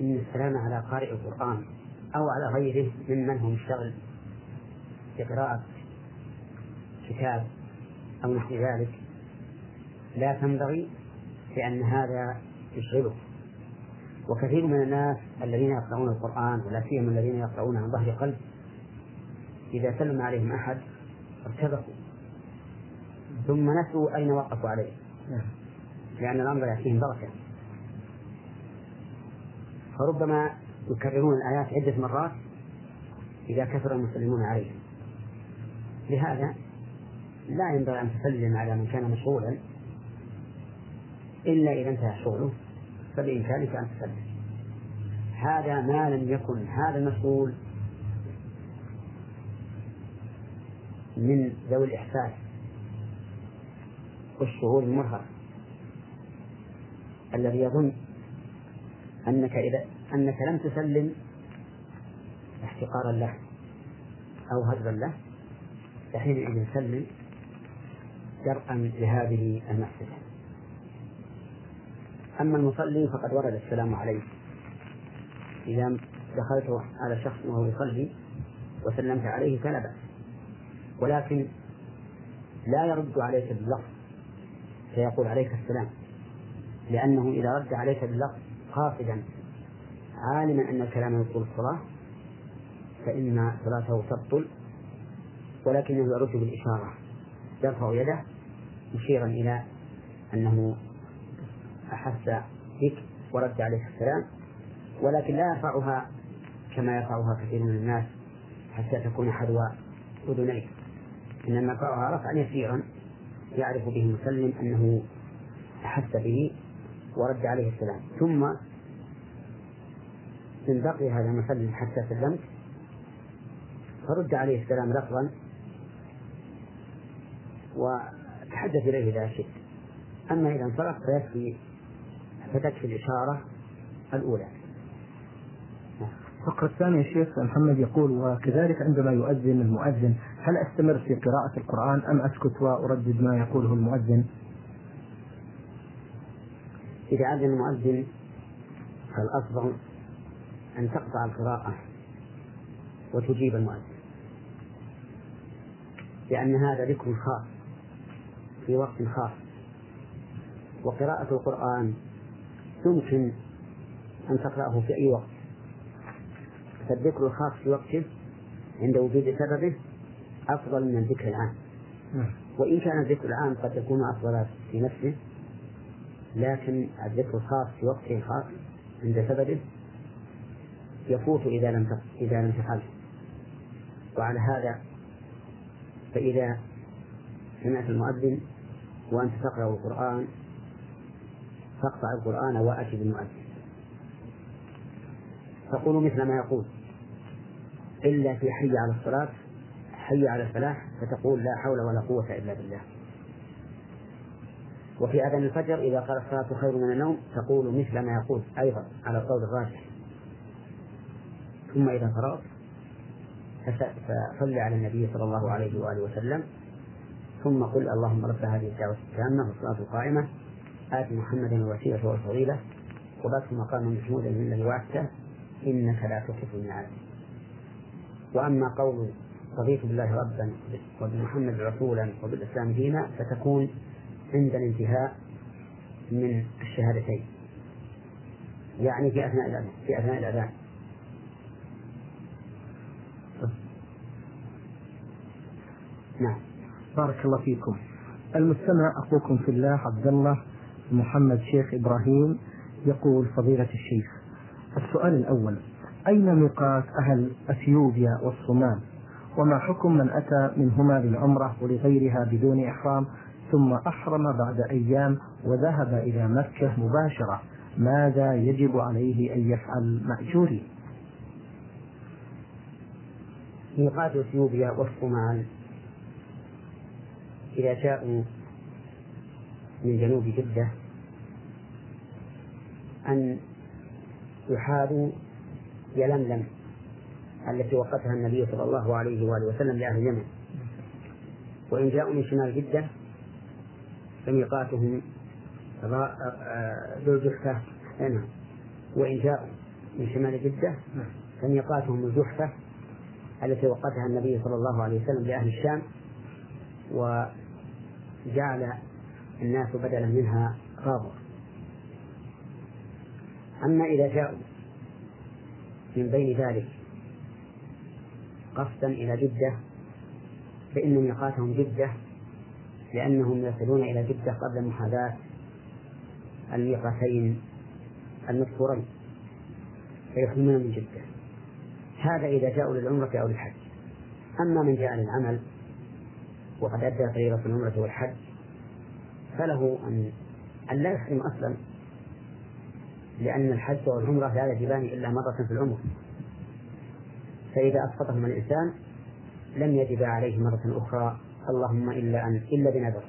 إن السلام على قارئ القرآن أو على غيره ممن هو مشتغل بقراءة كتاب أو نحو ذلك لا تنبغي لأن هذا يشغله وكثير من الناس الذين يقرؤون القرآن ولا سيما الذين يقرؤون عن ظهر قلب إذا سلم عليهم أحد ارتبكوا. ثم نسوا أين وقفوا عليه. لأن الأمر يأتيهم بركة. فربما يكررون الآيات عدة مرات إذا كثر المسلمون عليهم لهذا لا ينبغي أن تسلم على من كان مشغولا إلا إذا انتهى شغله. فبإمكانك أن تسلم. هذا ما لم يكن هذا المسؤول من ذوي الإحساس والشعور المرهق الذي يظن أنك إذا أنك لم تسلم احتقارا له أو هجرا له فحينئذ سلم درءا لهذه المفسدة أما المصلي فقد ورد السلام عليه. إذا دخلت على شخص وهو يصلي وسلمت عليه فلا بأس. ولكن لا يرد عليك باللفظ فيقول عليك السلام. لأنه إذا رد عليك باللفظ قاصدا عالما أن الكلام يبطل الصلاة فإن صلاته تبطل ولكنه يرد بالإشارة يرفع يده مشيرا إلى أنه أحس بك ورد عليك السلام ولكن لا يرفعها كما يرفعها كثير من الناس حتى تكون حذو أذنيه إنما يرفعها رفعا يسيرا يعرف به المسلم أنه أحس به ورد عليه السلام. ثم إن بقي هذا المسلم حتى سلمت فرد عليه السلام لفظا وتحدث إليه إذا شئت. أما إذا انصرف فيكفي فتكفي الإشارة الأولى. الفقرة الثانية شيخ محمد يقول وكذلك عندما يؤذن المؤذن هل أستمر في قراءة القرآن أم أسكت وأردد ما يقوله المؤذن؟ إذا أذن المؤذن فالأفضل أن تقطع القراءة وتجيب المؤذن. لأن هذا ذكر خاص في وقت خاص. وقراءة القرآن يمكن أن تقرأه في أي وقت. فالذكر الخاص في وقته عند وجود سببه أفضل من الذكر العام. نعم. وإن كان الذكر العام قد يكون أفضل في نفسه لكن الذكر الخاص في وقته الخاص عند سببه يفوت إذا لم إذا لم تفعله. وعلى هذا فإذا سمعت المؤذن وأنت تقرأ القرآن فاقطع القرآن وأتي بالمؤذن تقول مثل ما يقول. إلا في حي على الصلاة حي على الفلاح فتقول لا حول ولا قوة إلا بالله. وفي أذان الفجر إذا قال الصلاة خير من النوم تقول مثل ما يقول أيضا على القول الراجح. ثم إذا فرغت فصل على النبي صلى الله عليه وآله وسلم. ثم قل اللهم رب هذه الدعوة التامة والصلاة القائمة. آت محمدا الوسيلة والفضيلة. وبات مقاما محمودا الذي وعدته إنك لا تخلف الميعاد وأما قول رضيت بالله ربا وبمحمد رسولا وبالإسلام دينا فتكون عند الانتهاء من الشهادتين. يعني في أثناء الأذان في أثناء الأذان. نعم. بارك الله فيكم. المستمع أخوكم في الله عبد الله محمد شيخ إبراهيم يقول فضيلة الشيخ السؤال الأول أين ميقات أهل أثيوبيا والصومال؟ وما حكم من أتى منهما للعمرة ولغيرها بدون إحرام ثم أحرم بعد أيام وذهب إلى مكة مباشرة؟ ماذا يجب عليه أن يفعل مأجوري؟ ميقات أثيوبيا والصومال إذا جاءوا من جنوب جدة أن يحاذوا يلملم التي وقتها النبي صلى الله عليه وآله وسلم لأهل اليمن. وإن جاءوا من شمال جدة فميقاتهم ذو الجحفة. نعم. وإن جاءوا من شمال جدة فميقاتهم الجحفة التي وقتها النبي صلى الله عليه وسلم لأهل الشام وجعل الناس بدلا منها غابة أما إذا جاءوا من بين ذلك قصدا إلى جدة فإن ميقاتهم جدة لأنهم يصلون إلى جدة قبل محاذاة الميقاتين المذكورين فيحرمون من جدة. هذا إذا جاءوا للعمرة أو للحج. أما من جاء للعمل وقد أدى فريضة العمرة والحج فله أن أن لا يحرم أصلا لأن الحج والعمرة لا يجبان إلا مرة في العمر. فإذا أسقطهما الإنسان لم يجب عليه مرة أخرى اللهم إلا أن إلا بنذر.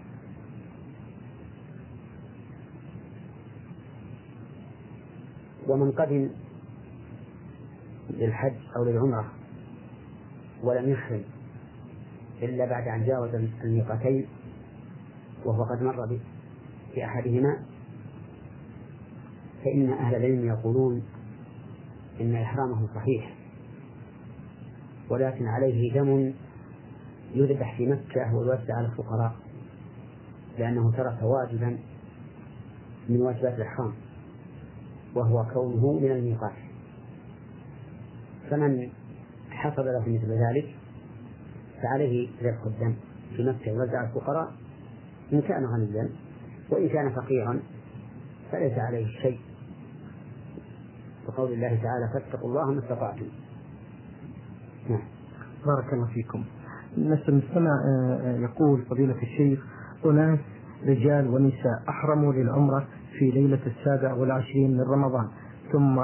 ومن قدم للحج أو للعمرة ولم يحرم إلا بعد أن جاوز الميقاتين وهو قد مر بأحدهما فإن أهل العلم يقولون إن إحرامه صحيح ولكن عليه دم يذبح في مكة ويوزع على الفقراء لأنه ترك واجبا من واجبات الإحرام وهو كونه من الميقات. فمن حصل له مثل ذلك فعليه ذبح الدم في مكة يوزع على الفقراء إن كان غنيا وإن كان فقيرا فليس عليه شيء. وقول الله تعالى فاتقوا الله ما استطعتم. نعم. بارك الله فيكم. نفس المستمع آه، آه، يقول فضيلة الشيخ أناس رجال ونساء أحرموا للعمرة في ليلة السابع والعشرين من رمضان. ثم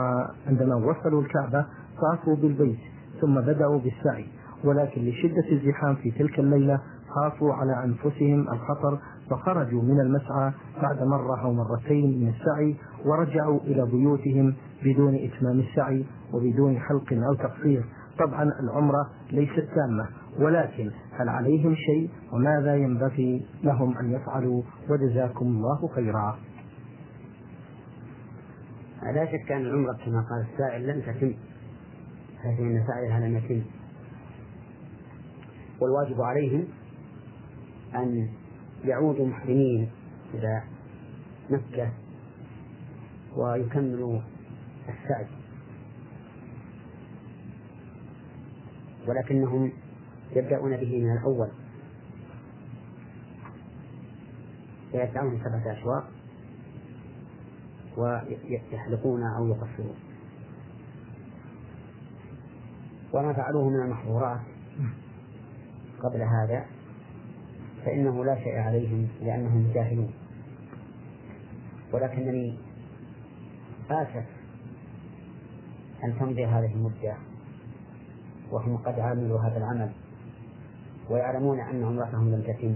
عندما وصلوا الكعبة طافوا بالبيت ثم بدأوا بالسعي. ولكن لشدة الزحام في تلك الليلة خافوا على أنفسهم الخطر فخرجوا من المسعى بعد مرة أو مرتين من السعي ورجعوا إلى بيوتهم بدون إتمام السعي وبدون حلق أو تقصير. طبعا العمرة ليست تامة ولكن هل عليهم شيء؟ وماذا ينبغي لهم أن يفعلوا؟ وجزاكم الله خيرا. لا شك أن العمرة كما قال السائل لم تتم. حيث أن سعيها لم يتم. والواجب عليهم أن يعودوا محرمين إلى مكة ويكملوا السعي. ولكنهم يبدأون به من الأول. فيسعون سبعة أشواط ويحلقون أو يقصرون. وما فعلوه من المحظورات قبل هذا فإنه لا شيء عليهم لأنهم جاهلون. ولكنني آسف أن تمضي هذه المدة وهم قد عملوا هذا العمل ويعلمون أن عمرتهم لم تتم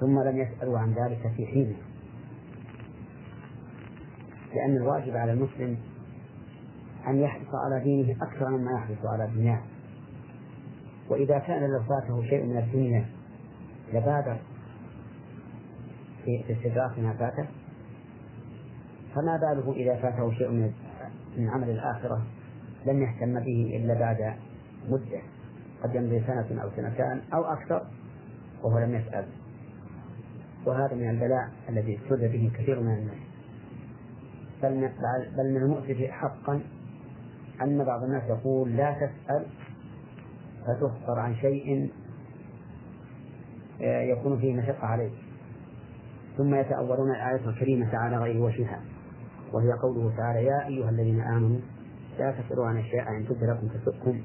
ثم لم يسألوا عن ذلك في حينه. لأن الواجب على المسلم أن يحرص على دينه أكثر مما يحرص على دنياه. وإذا كان لو فاته شيء من الدنيا لبادر في استدراك ما فاته فما باله إذا فاته شيء من من عمل الآخرة لم يهتم به إلا بعد مدة. قد يمضي سنة أو سنتان أو أكثر وهو لم يسأل. وهذا من البلاء الذي ابتلي به كثير من الناس. بل بل من المؤسف حقا أن بعض الناس يقول لا تسأل فتخبر عن شيء آه، يكون فيه مشقة عليك ثم يتأولون الآية الكريمة على غير وجهها وهي قوله تعالى يا أيها الذين آمنوا لا تسألوا عن أشياء إن تبد لكم تسؤكم.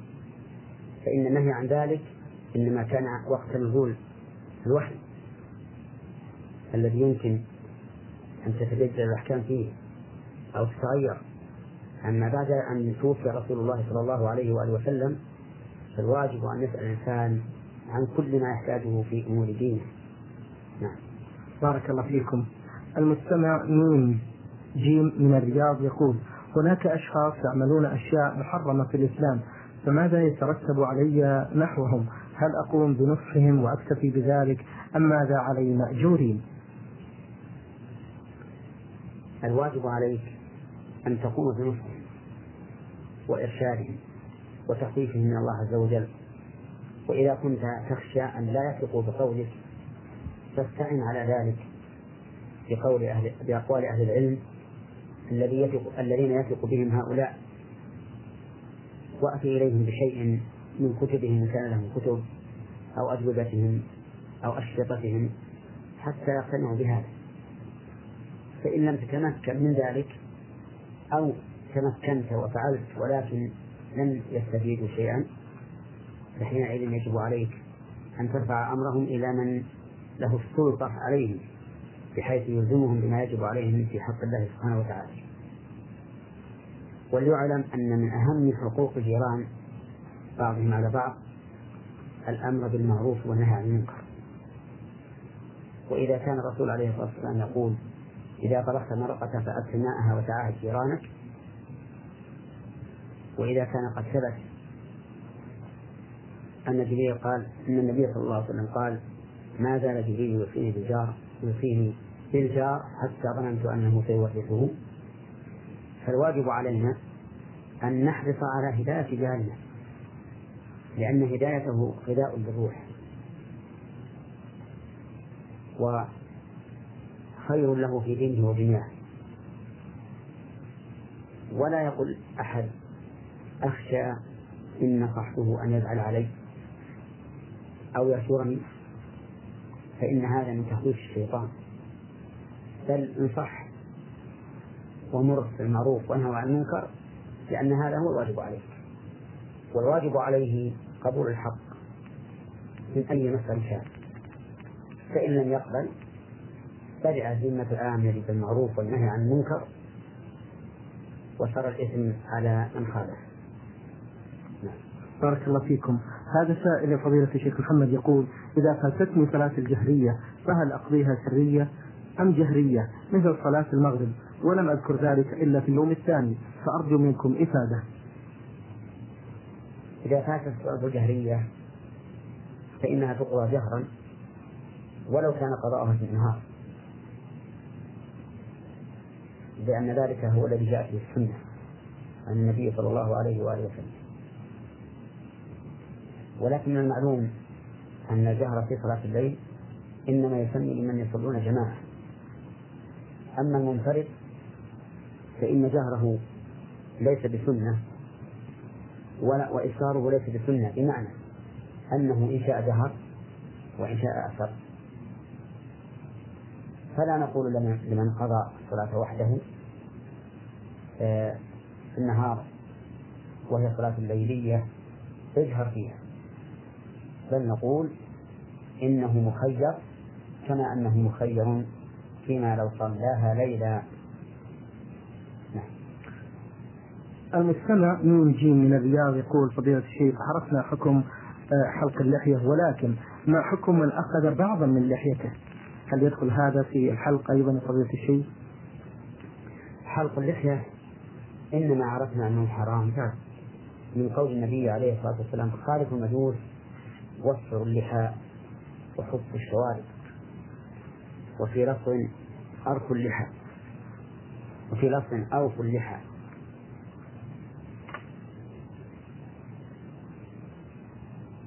فإن النهي عن ذلك إنما كان وقت نزول الوحي الذي يمكن أن تتبدل الأحكام فيه أو تتغير. أما بعد أن توفي رسول الله صلى الله عليه وآله وسلم فالواجب أن يسأل الإنسان عن كل ما يحتاجه في أمور دينه. نعم. بارك الله فيكم. المستمع ميم جيم من الرياض يقول هناك أشخاص يعملون أشياء محرمة في الإسلام فماذا يترتب علي نحوهم؟ هل أقوم بنصحهم وأكتفي بذلك أم ماذا علي مأجورين؟ الواجب عليك أن تقوم بنصحهم وإرشادهم. وتخفيفهم من الله عز وجل. وإذا كنت تخشى أن لا يثقوا بقولك فاستعن على ذلك بقول أهل بأقوال أهل العلم الذي يثق الذين يثق بهم هؤلاء. وأتي إليهم بشيء من كتبهم إن كان لهم كتب أو أجوبتهم أو أشرطتهم حتى يقتنعوا بهذا. فإن لم تتمكن من ذلك أو تمكنت وفعلت ولكن لم يستفيدوا شيئا فحينئذ يجب عليك أن ترفع أمرهم إلى من له السلطة عليهم بحيث يلزمهم بما يجب عليهم في حق الله سبحانه وتعالى. وليعلم أن من أهم حقوق الجيران بعضهم على بعض الأمر بالمعروف والنهي عن المنكر. وإذا كان الرسول عليه الصلاة والسلام يقول إذا طبخت مرقة فأكل ماءها وتعاهد جيرانك وإذا كان قد ثبت أن جبريل قال أن النبي صلى الله عليه وسلم قال ما زال جبريل يوصيني بالجار يوصيني بالجار حتى ظننت أنه سيورثه فالواجب علينا أن نحرص على هداية جارنا لأن هدايته غذاء للروح. وخير له في دينه ودنياه ولا يقول أحد أخشى إن نصحته أن يزعل علي أو يشورني فإن هذا من تخويف الشيطان. بل انصح ومر بالمعروف وانهى عن المنكر لأن هذا هو الواجب عليك. والواجب عليه قبول الحق من أي مسألة كان. فإن لم يقبل برئ ذمة الآمر بالمعروف والنهي عن المنكر وصار الإثم على من خالف. بارك الله فيكم. هذا سائل فضيلة الشيخ محمد يقول إذا فاتتني صلاة الجهرية فهل أقضيها سرية أم جهرية؟ مثل صلاة المغرب ولم أذكر ذلك إلا في اليوم الثاني فأرجو منكم إفادة. إذا فاتت الصلاة الجهرية فإنها تقضى جهرا ولو كان قضاءها في النهار لأن ذلك هو الذي جاء في السنة عن النبي صلى الله عليه وآله وسلم. ولكن من المعلوم أن الجهر في صلاة الليل إنما يسمي لمن يصلون جماعة. أما المنفرد فإن جهره ليس بسنة ولا وإسراره ليس بسنة بمعنى أنه إن شاء جهر وإن شاء أسر فلا نقول لمن قضى الصلاة وحده آه، في النهار وهي صلاة الليلية اجهر فيها. بل نقول إنه مخير كما أنه مخير فيما لو صلاها ليلا نعم. المستمع من جيم من الرياض يقول فضيلة الشيخ عرفنا حكم آه، حلق اللحية ولكن ما حكم من أخذ بعضا من لحيته؟ هل يدخل هذا في الحلق أيضا فضيلة الشيخ؟ حلق اللحية إنما عرفنا أنه حرام. من قول النبي عليه الصلاة والسلام خالف المجوس وفر اللحى وحب الشوارب وفي لفظ أرخ اللحى وفي لفظ أوف اللحى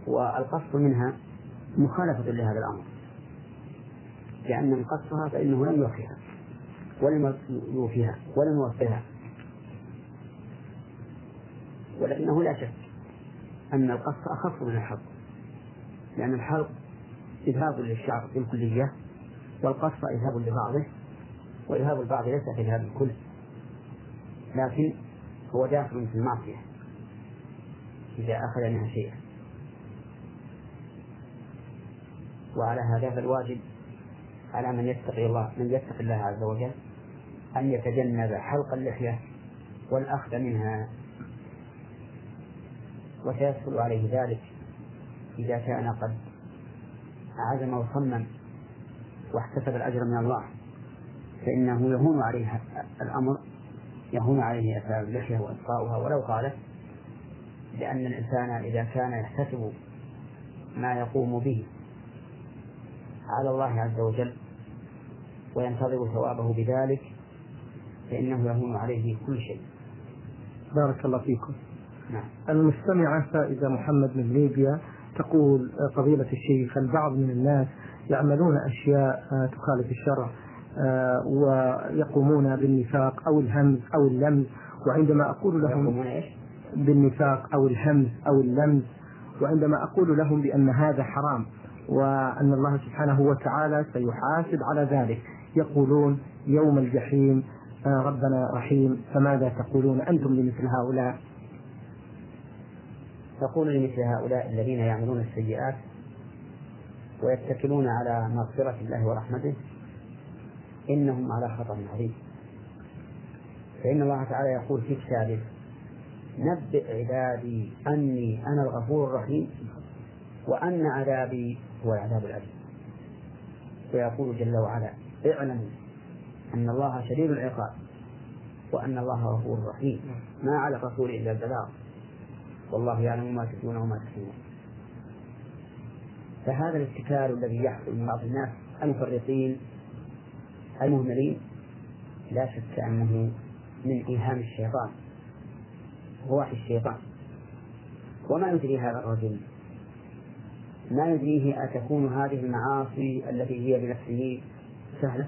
والقصد منها مخالفة لهذا الأمر لأن من قصها فإنه لم يوفيها ولم يوفيها ولم يوفيها ولكنه لا شك أن القص أخف من الحلق لأن الحلق إذهاب للشعر بالكلية والقص إذهاب لبعضه وإذهاب البعض ليس كإذهاب الكل لكن هو داخل في المعصية إذا أخذ منها شيئا. وعلى هذا فالواجب على من يتقي الله من يتقي الله عز وجل أن يتجنب حلق اللحية والأخذ منها وسيسهل عليه ذلك إذا كان قد عزم وصمم واحتسب الأجر من الله فإنه يهون عليه الأمر يهون عليه إفعال اللحية وإبقاؤها ولو قالت لأن الإنسان إذا كان يحتسب ما يقوم به على الله عز وجل وينتظر ثوابه بذلك فإنه يهون عليه كل شيء. بارك الله فيكم. نعم. المستمعة فائدة محمد من ليبيا. تقول فضيلة الشيخ البعض من الناس يعملون أشياء تخالف الشرع آه، ويقومون بالنفاق أو الهمز أو اللمز وعندما أقول لهم بالنفاق أو الهمز أو اللمز وعندما أقول لهم بأن هذا حرام وأن الله سبحانه وتعالى سيحاسب على ذلك يقولون يوم الجحيم آه، ربنا رحيم فماذا تقولون أنتم لمثل هؤلاء؟ تقول لمثل هؤلاء الذين يعملون السيئات ويتكلون على مغفرة الله ورحمته إنهم على خطر عظيم. فإن الله تعالى يقول في كتابه نبئ عبادي أني أنا الغفور الرحيم وأن عذابي هو العذاب الأليم. ويقول جل وعلا اعلموا أن الله شديد العقاب وأن الله غفور رحيم. ما على الرسول إلا البلاغ. والله يعلم ما تكون وما تكتمون فهذا الاتكال الذي يحصل من بعض الناس المفرطين المهملين لا شك أنه من إيهام الشيطان ووحي الشيطان. وما يدري هذا الرجل؟ ما يدريه أتكون هذه المعاصي التي هي بنفسه سهلة؟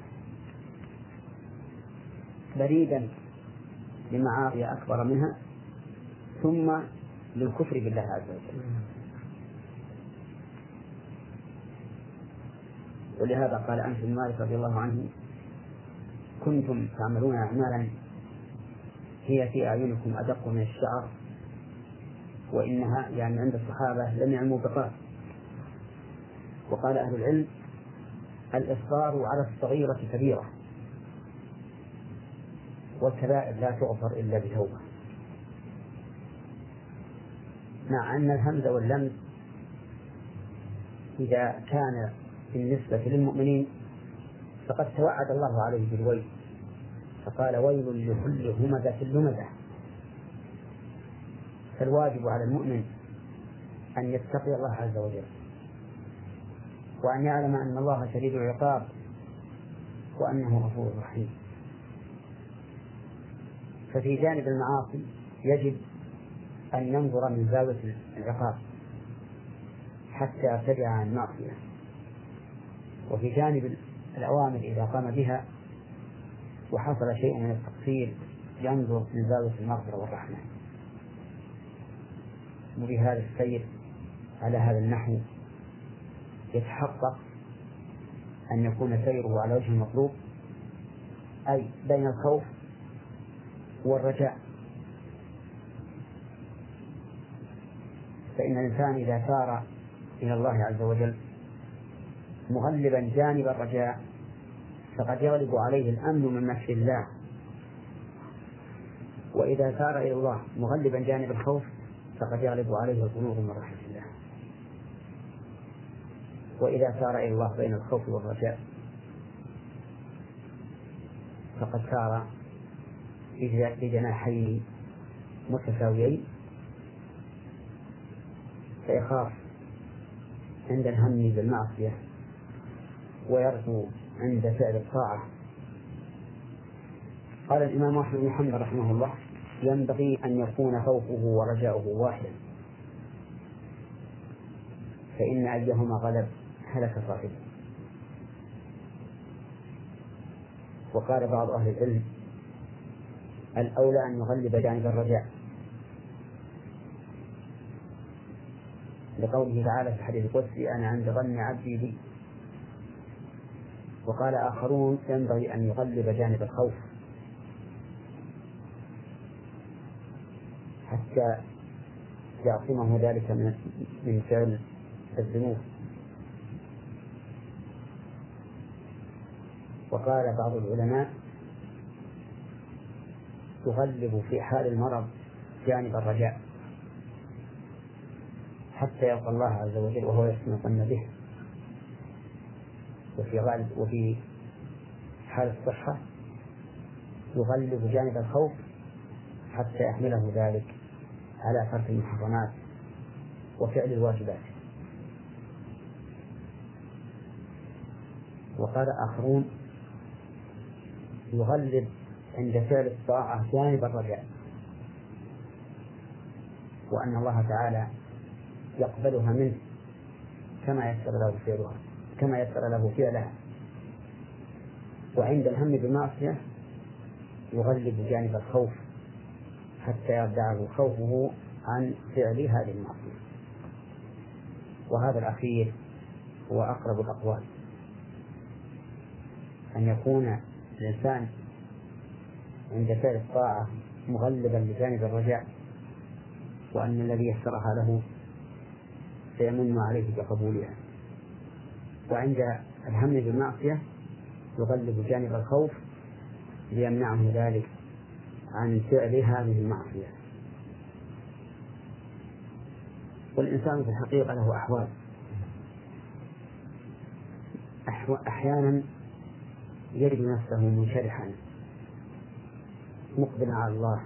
بريدا لمعاصي أكبر منها ثم للكفر بالله عز وجل. ولهذا قال أنس بن مالك رضي الله عنه كنتم تعملون أعمالا هي في أعينكم أدق من الشعر وإنها يعني عند الصحابة لم يعلموا بقاء. وقال أهل العلم الإصرار على الصغيرة كبيرة والكبائر لا تغفر إلا بتوبة. مع أن الهمز واللمز إذا كان بالنسبة للمؤمنين فقد توعد الله عليه بالويل فقال ويل لكل همزة لمزة. فالواجب على المؤمن أن يتقي الله عز وجل وأن يعلم أن الله شديد العقاب وأنه غفور رحيم. ففي جانب المعاصي يجب أن ينظر من زاوية العقاب حتى يرتدع عن المعصية. وفي جانب الأوامر إذا قام بها وحصل شيء من التقصير ينظر من زاوية المغفرة والرحمة. وبهذا السير على هذا النحو يتحقق أن يكون سيره على وجه المطلوب أي بين الخوف والرجاء. فإن الإنسان إذا سار إلى الله عز وجل مغلبا جانب الرجاء فقد يغلب عليه الأمن من مكر الله. وإذا سار إلى الله مغلبا جانب الخوف فقد يغلب عليه القنوط من رحمة الله. وإذا سار إلى الله بين الخوف والرجاء. فقد سار بجناحين متساويين. فيخاف عند الهم بالمعصية ويرجو عند فعل الطاعة. قال الإمام أحمد بن حنبل رحمه الله ينبغي أن يكون خوفه ورجاؤه واحدا. فإن أيهما غلب هلك صاحبه وقال بعض أهل العلم الأولى أن يغلب جانب الرجاء. لقوله تعالى في الحديث القدسي أنا عند ظن عبدي بي. وقال آخرون ينبغي أن يغلب جانب الخوف. حتى يعصمه ذلك من من فعل الذنوب. وقال بعض العلماء تغلب في حال المرض جانب الرجاء. حتى يلقى الله عز وجل وهو يحسن الظن به. وفي غالب وفي حال الصحة يغلب جانب الخوف حتى يحمله ذلك على ترك المحرمات وفعل الواجبات. وقال آخرون يغلب عند فعل الطاعة جانب الرجاء. وأن الله تعالى يقبلها منه كما يسر له فعلها كما يسر له فعلها وعند الهم بالمعصية يغلب جانب الخوف حتى يردعه خوفه عن فعل هذه المعصية وهذا الأخير هو أقرب الأقوال. أن يكون الإنسان عند فعل الطاعة مغلبا لجانب الرجاء وأن الذي يسرها له سيمن عليه بقبولها. وعند الهم بالمعصية يغلب جانب الخوف ليمنعه ذلك عن فعل هذه المعصية. والإنسان في الحقيقة له أحوال. أحيانا يجد نفسه منشرحا مقبلا على الله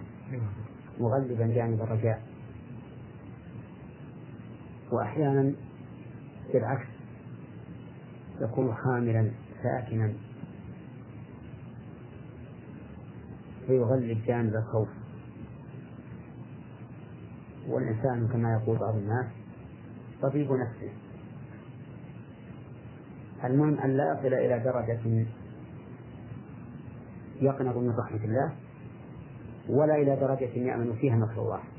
مغلبا جانب الرجاء. بالعكس يكون خاملا ساكنا. فيغلب جانب الخوف. والإنسان كما يقول بعض الناس طبيب نفسه. المهم أن لا يصل إلى درجة يقنط من رحمة الله ولا إلى درجة يأمن فيها مكر الله.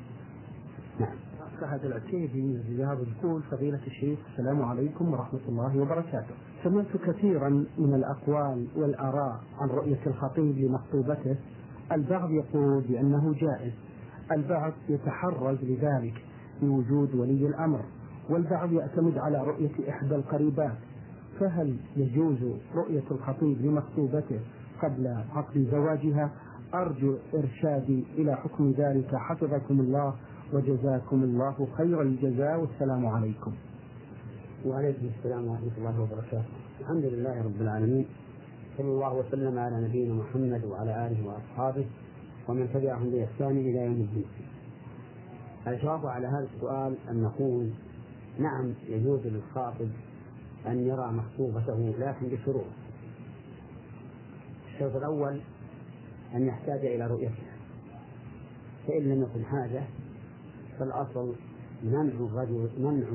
سعد العتيبي الرياض يقول فضيلة الشيخ السلام عليكم ورحمة الله وبركاته. سمعت كثيرا من الأقوال والآراء عن رؤية الخطيب لمخطوبته. البعض يقول بأنه جائز البعض يتحرز لذلك بوجود ولي الأمر والبعض يعتمد على رؤية إحدى القريبات. فهل يجوز رؤية الخطيب لمخطوبته قبل عقد زواجها؟ أرجو إرشادي إلى حكم ذلك. حفظكم الله. وجزاكم الله خير الجزاء والسلام عليكم. وعليكم السلام ورحمة الله وبركاته. الحمد لله رب العالمين. صلى الله وسلم على نبينا محمد وعلى آله وأصحابه ومن تبعهم بإحسان إلى يوم الدين. الجواب على هذا السؤال أن نقول نعم يجوز للخاطب أن يرى مخطوبته لكن بشروط. الشرط الأول أن يحتاج إلى رؤيتها. فإن لم يكن حاجة فالأصل منع الرجل منع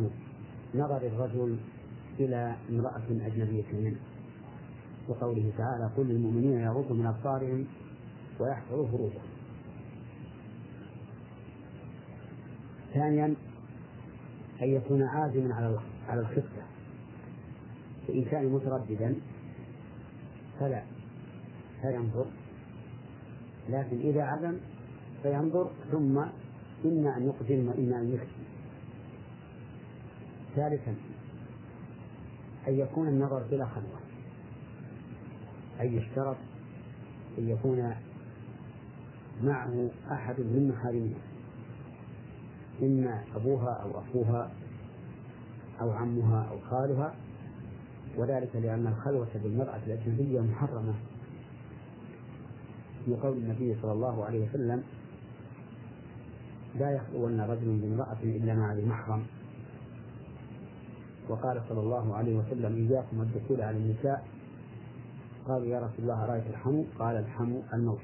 نظر الرجل إلى امرأة أجنبية منه. وقوله تعالى قل للمؤمنين يغضوا من أبصارهم ويحفظوا فروجهم. ثانيا أن يكون عازما على على الخفة فإن كان مترددا فلا فينظر. لكن إذا عزم فينظر ثم إما أن يقدم وإما أن يكتم ثالثا أن يكون النظر بلا خلوة أي يشترط أن يكون معه أحد من محارمها إما أبوها أو أخوها أو عمها أو خالها وذلك لأن الخلوة بالمرأة الأجنبية محرمة. في قول النبي صلى الله عليه وسلم لا يخلون رجل بامرأة إلا مع ذي محرم. وقال صلى الله عليه وسلم إياكم الدخول على النساء. قالوا يا رسول الله رأيت الحمو قال الحمو الموت.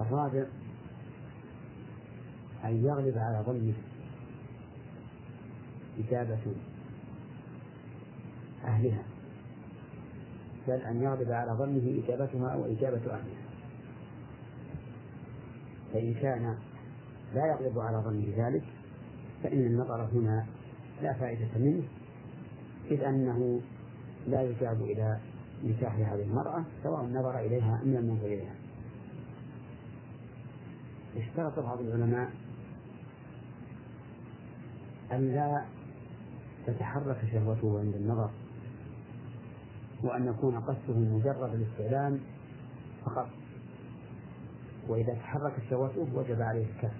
الرابع أن يغلب على ظنه إجابة أهلها. بل أن يغلب على ظنه إجابتها أو إجابة أهلها. فإن كان لا يغلب على ظنه ذلك فإن النظر هنا لا فائدة منه إذ أنه لا يجاب إلى نكاح هذه المرأة سواء نظر إليها أم لم ينظر إليها. اشترط بعض العلماء أن لا تتحرك شهوته عند النظر وأن يكون قصده مجرد الاستعلام فقط. وإذا تحركت شهوته وجب عليه الكف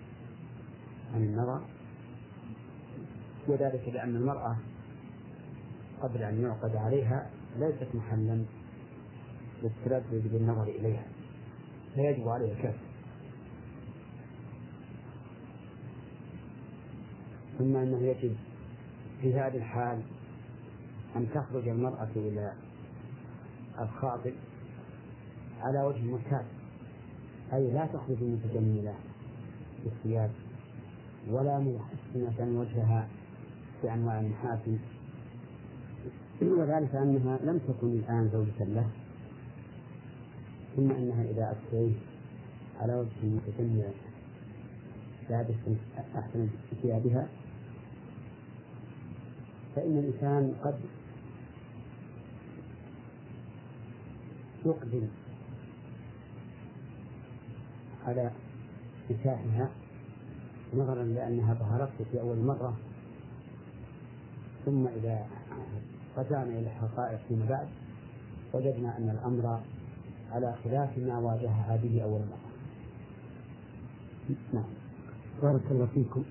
عن النظر وذلك لأن المرأة قبل أن يعقد عليها ليست محلا للتلذذ بالنظر إليها فيجب عليه الكف. ثم أنه يجب في هذه الحال أن تخرج المرأة إلى الخاطب على وجه المعتاد أي لا تخرج متجملة بالثياب ولا محسنة وجهها بأنواع محاسن وذلك أنها لم تكن الآن زوجة له ثم أنها إذا أتيت على وجه متجمل لابسا أحسن ثيابها فإن الإنسان قد يقدم على نكاحها نظرا لأنها ظهرت في أول مرة. ثم إذا رجعنا إلى الحقائق فيما بعد وجدنا أن الأمر على خلاف ما واجهها به أول مرة. نعم. بارك الله فيكم.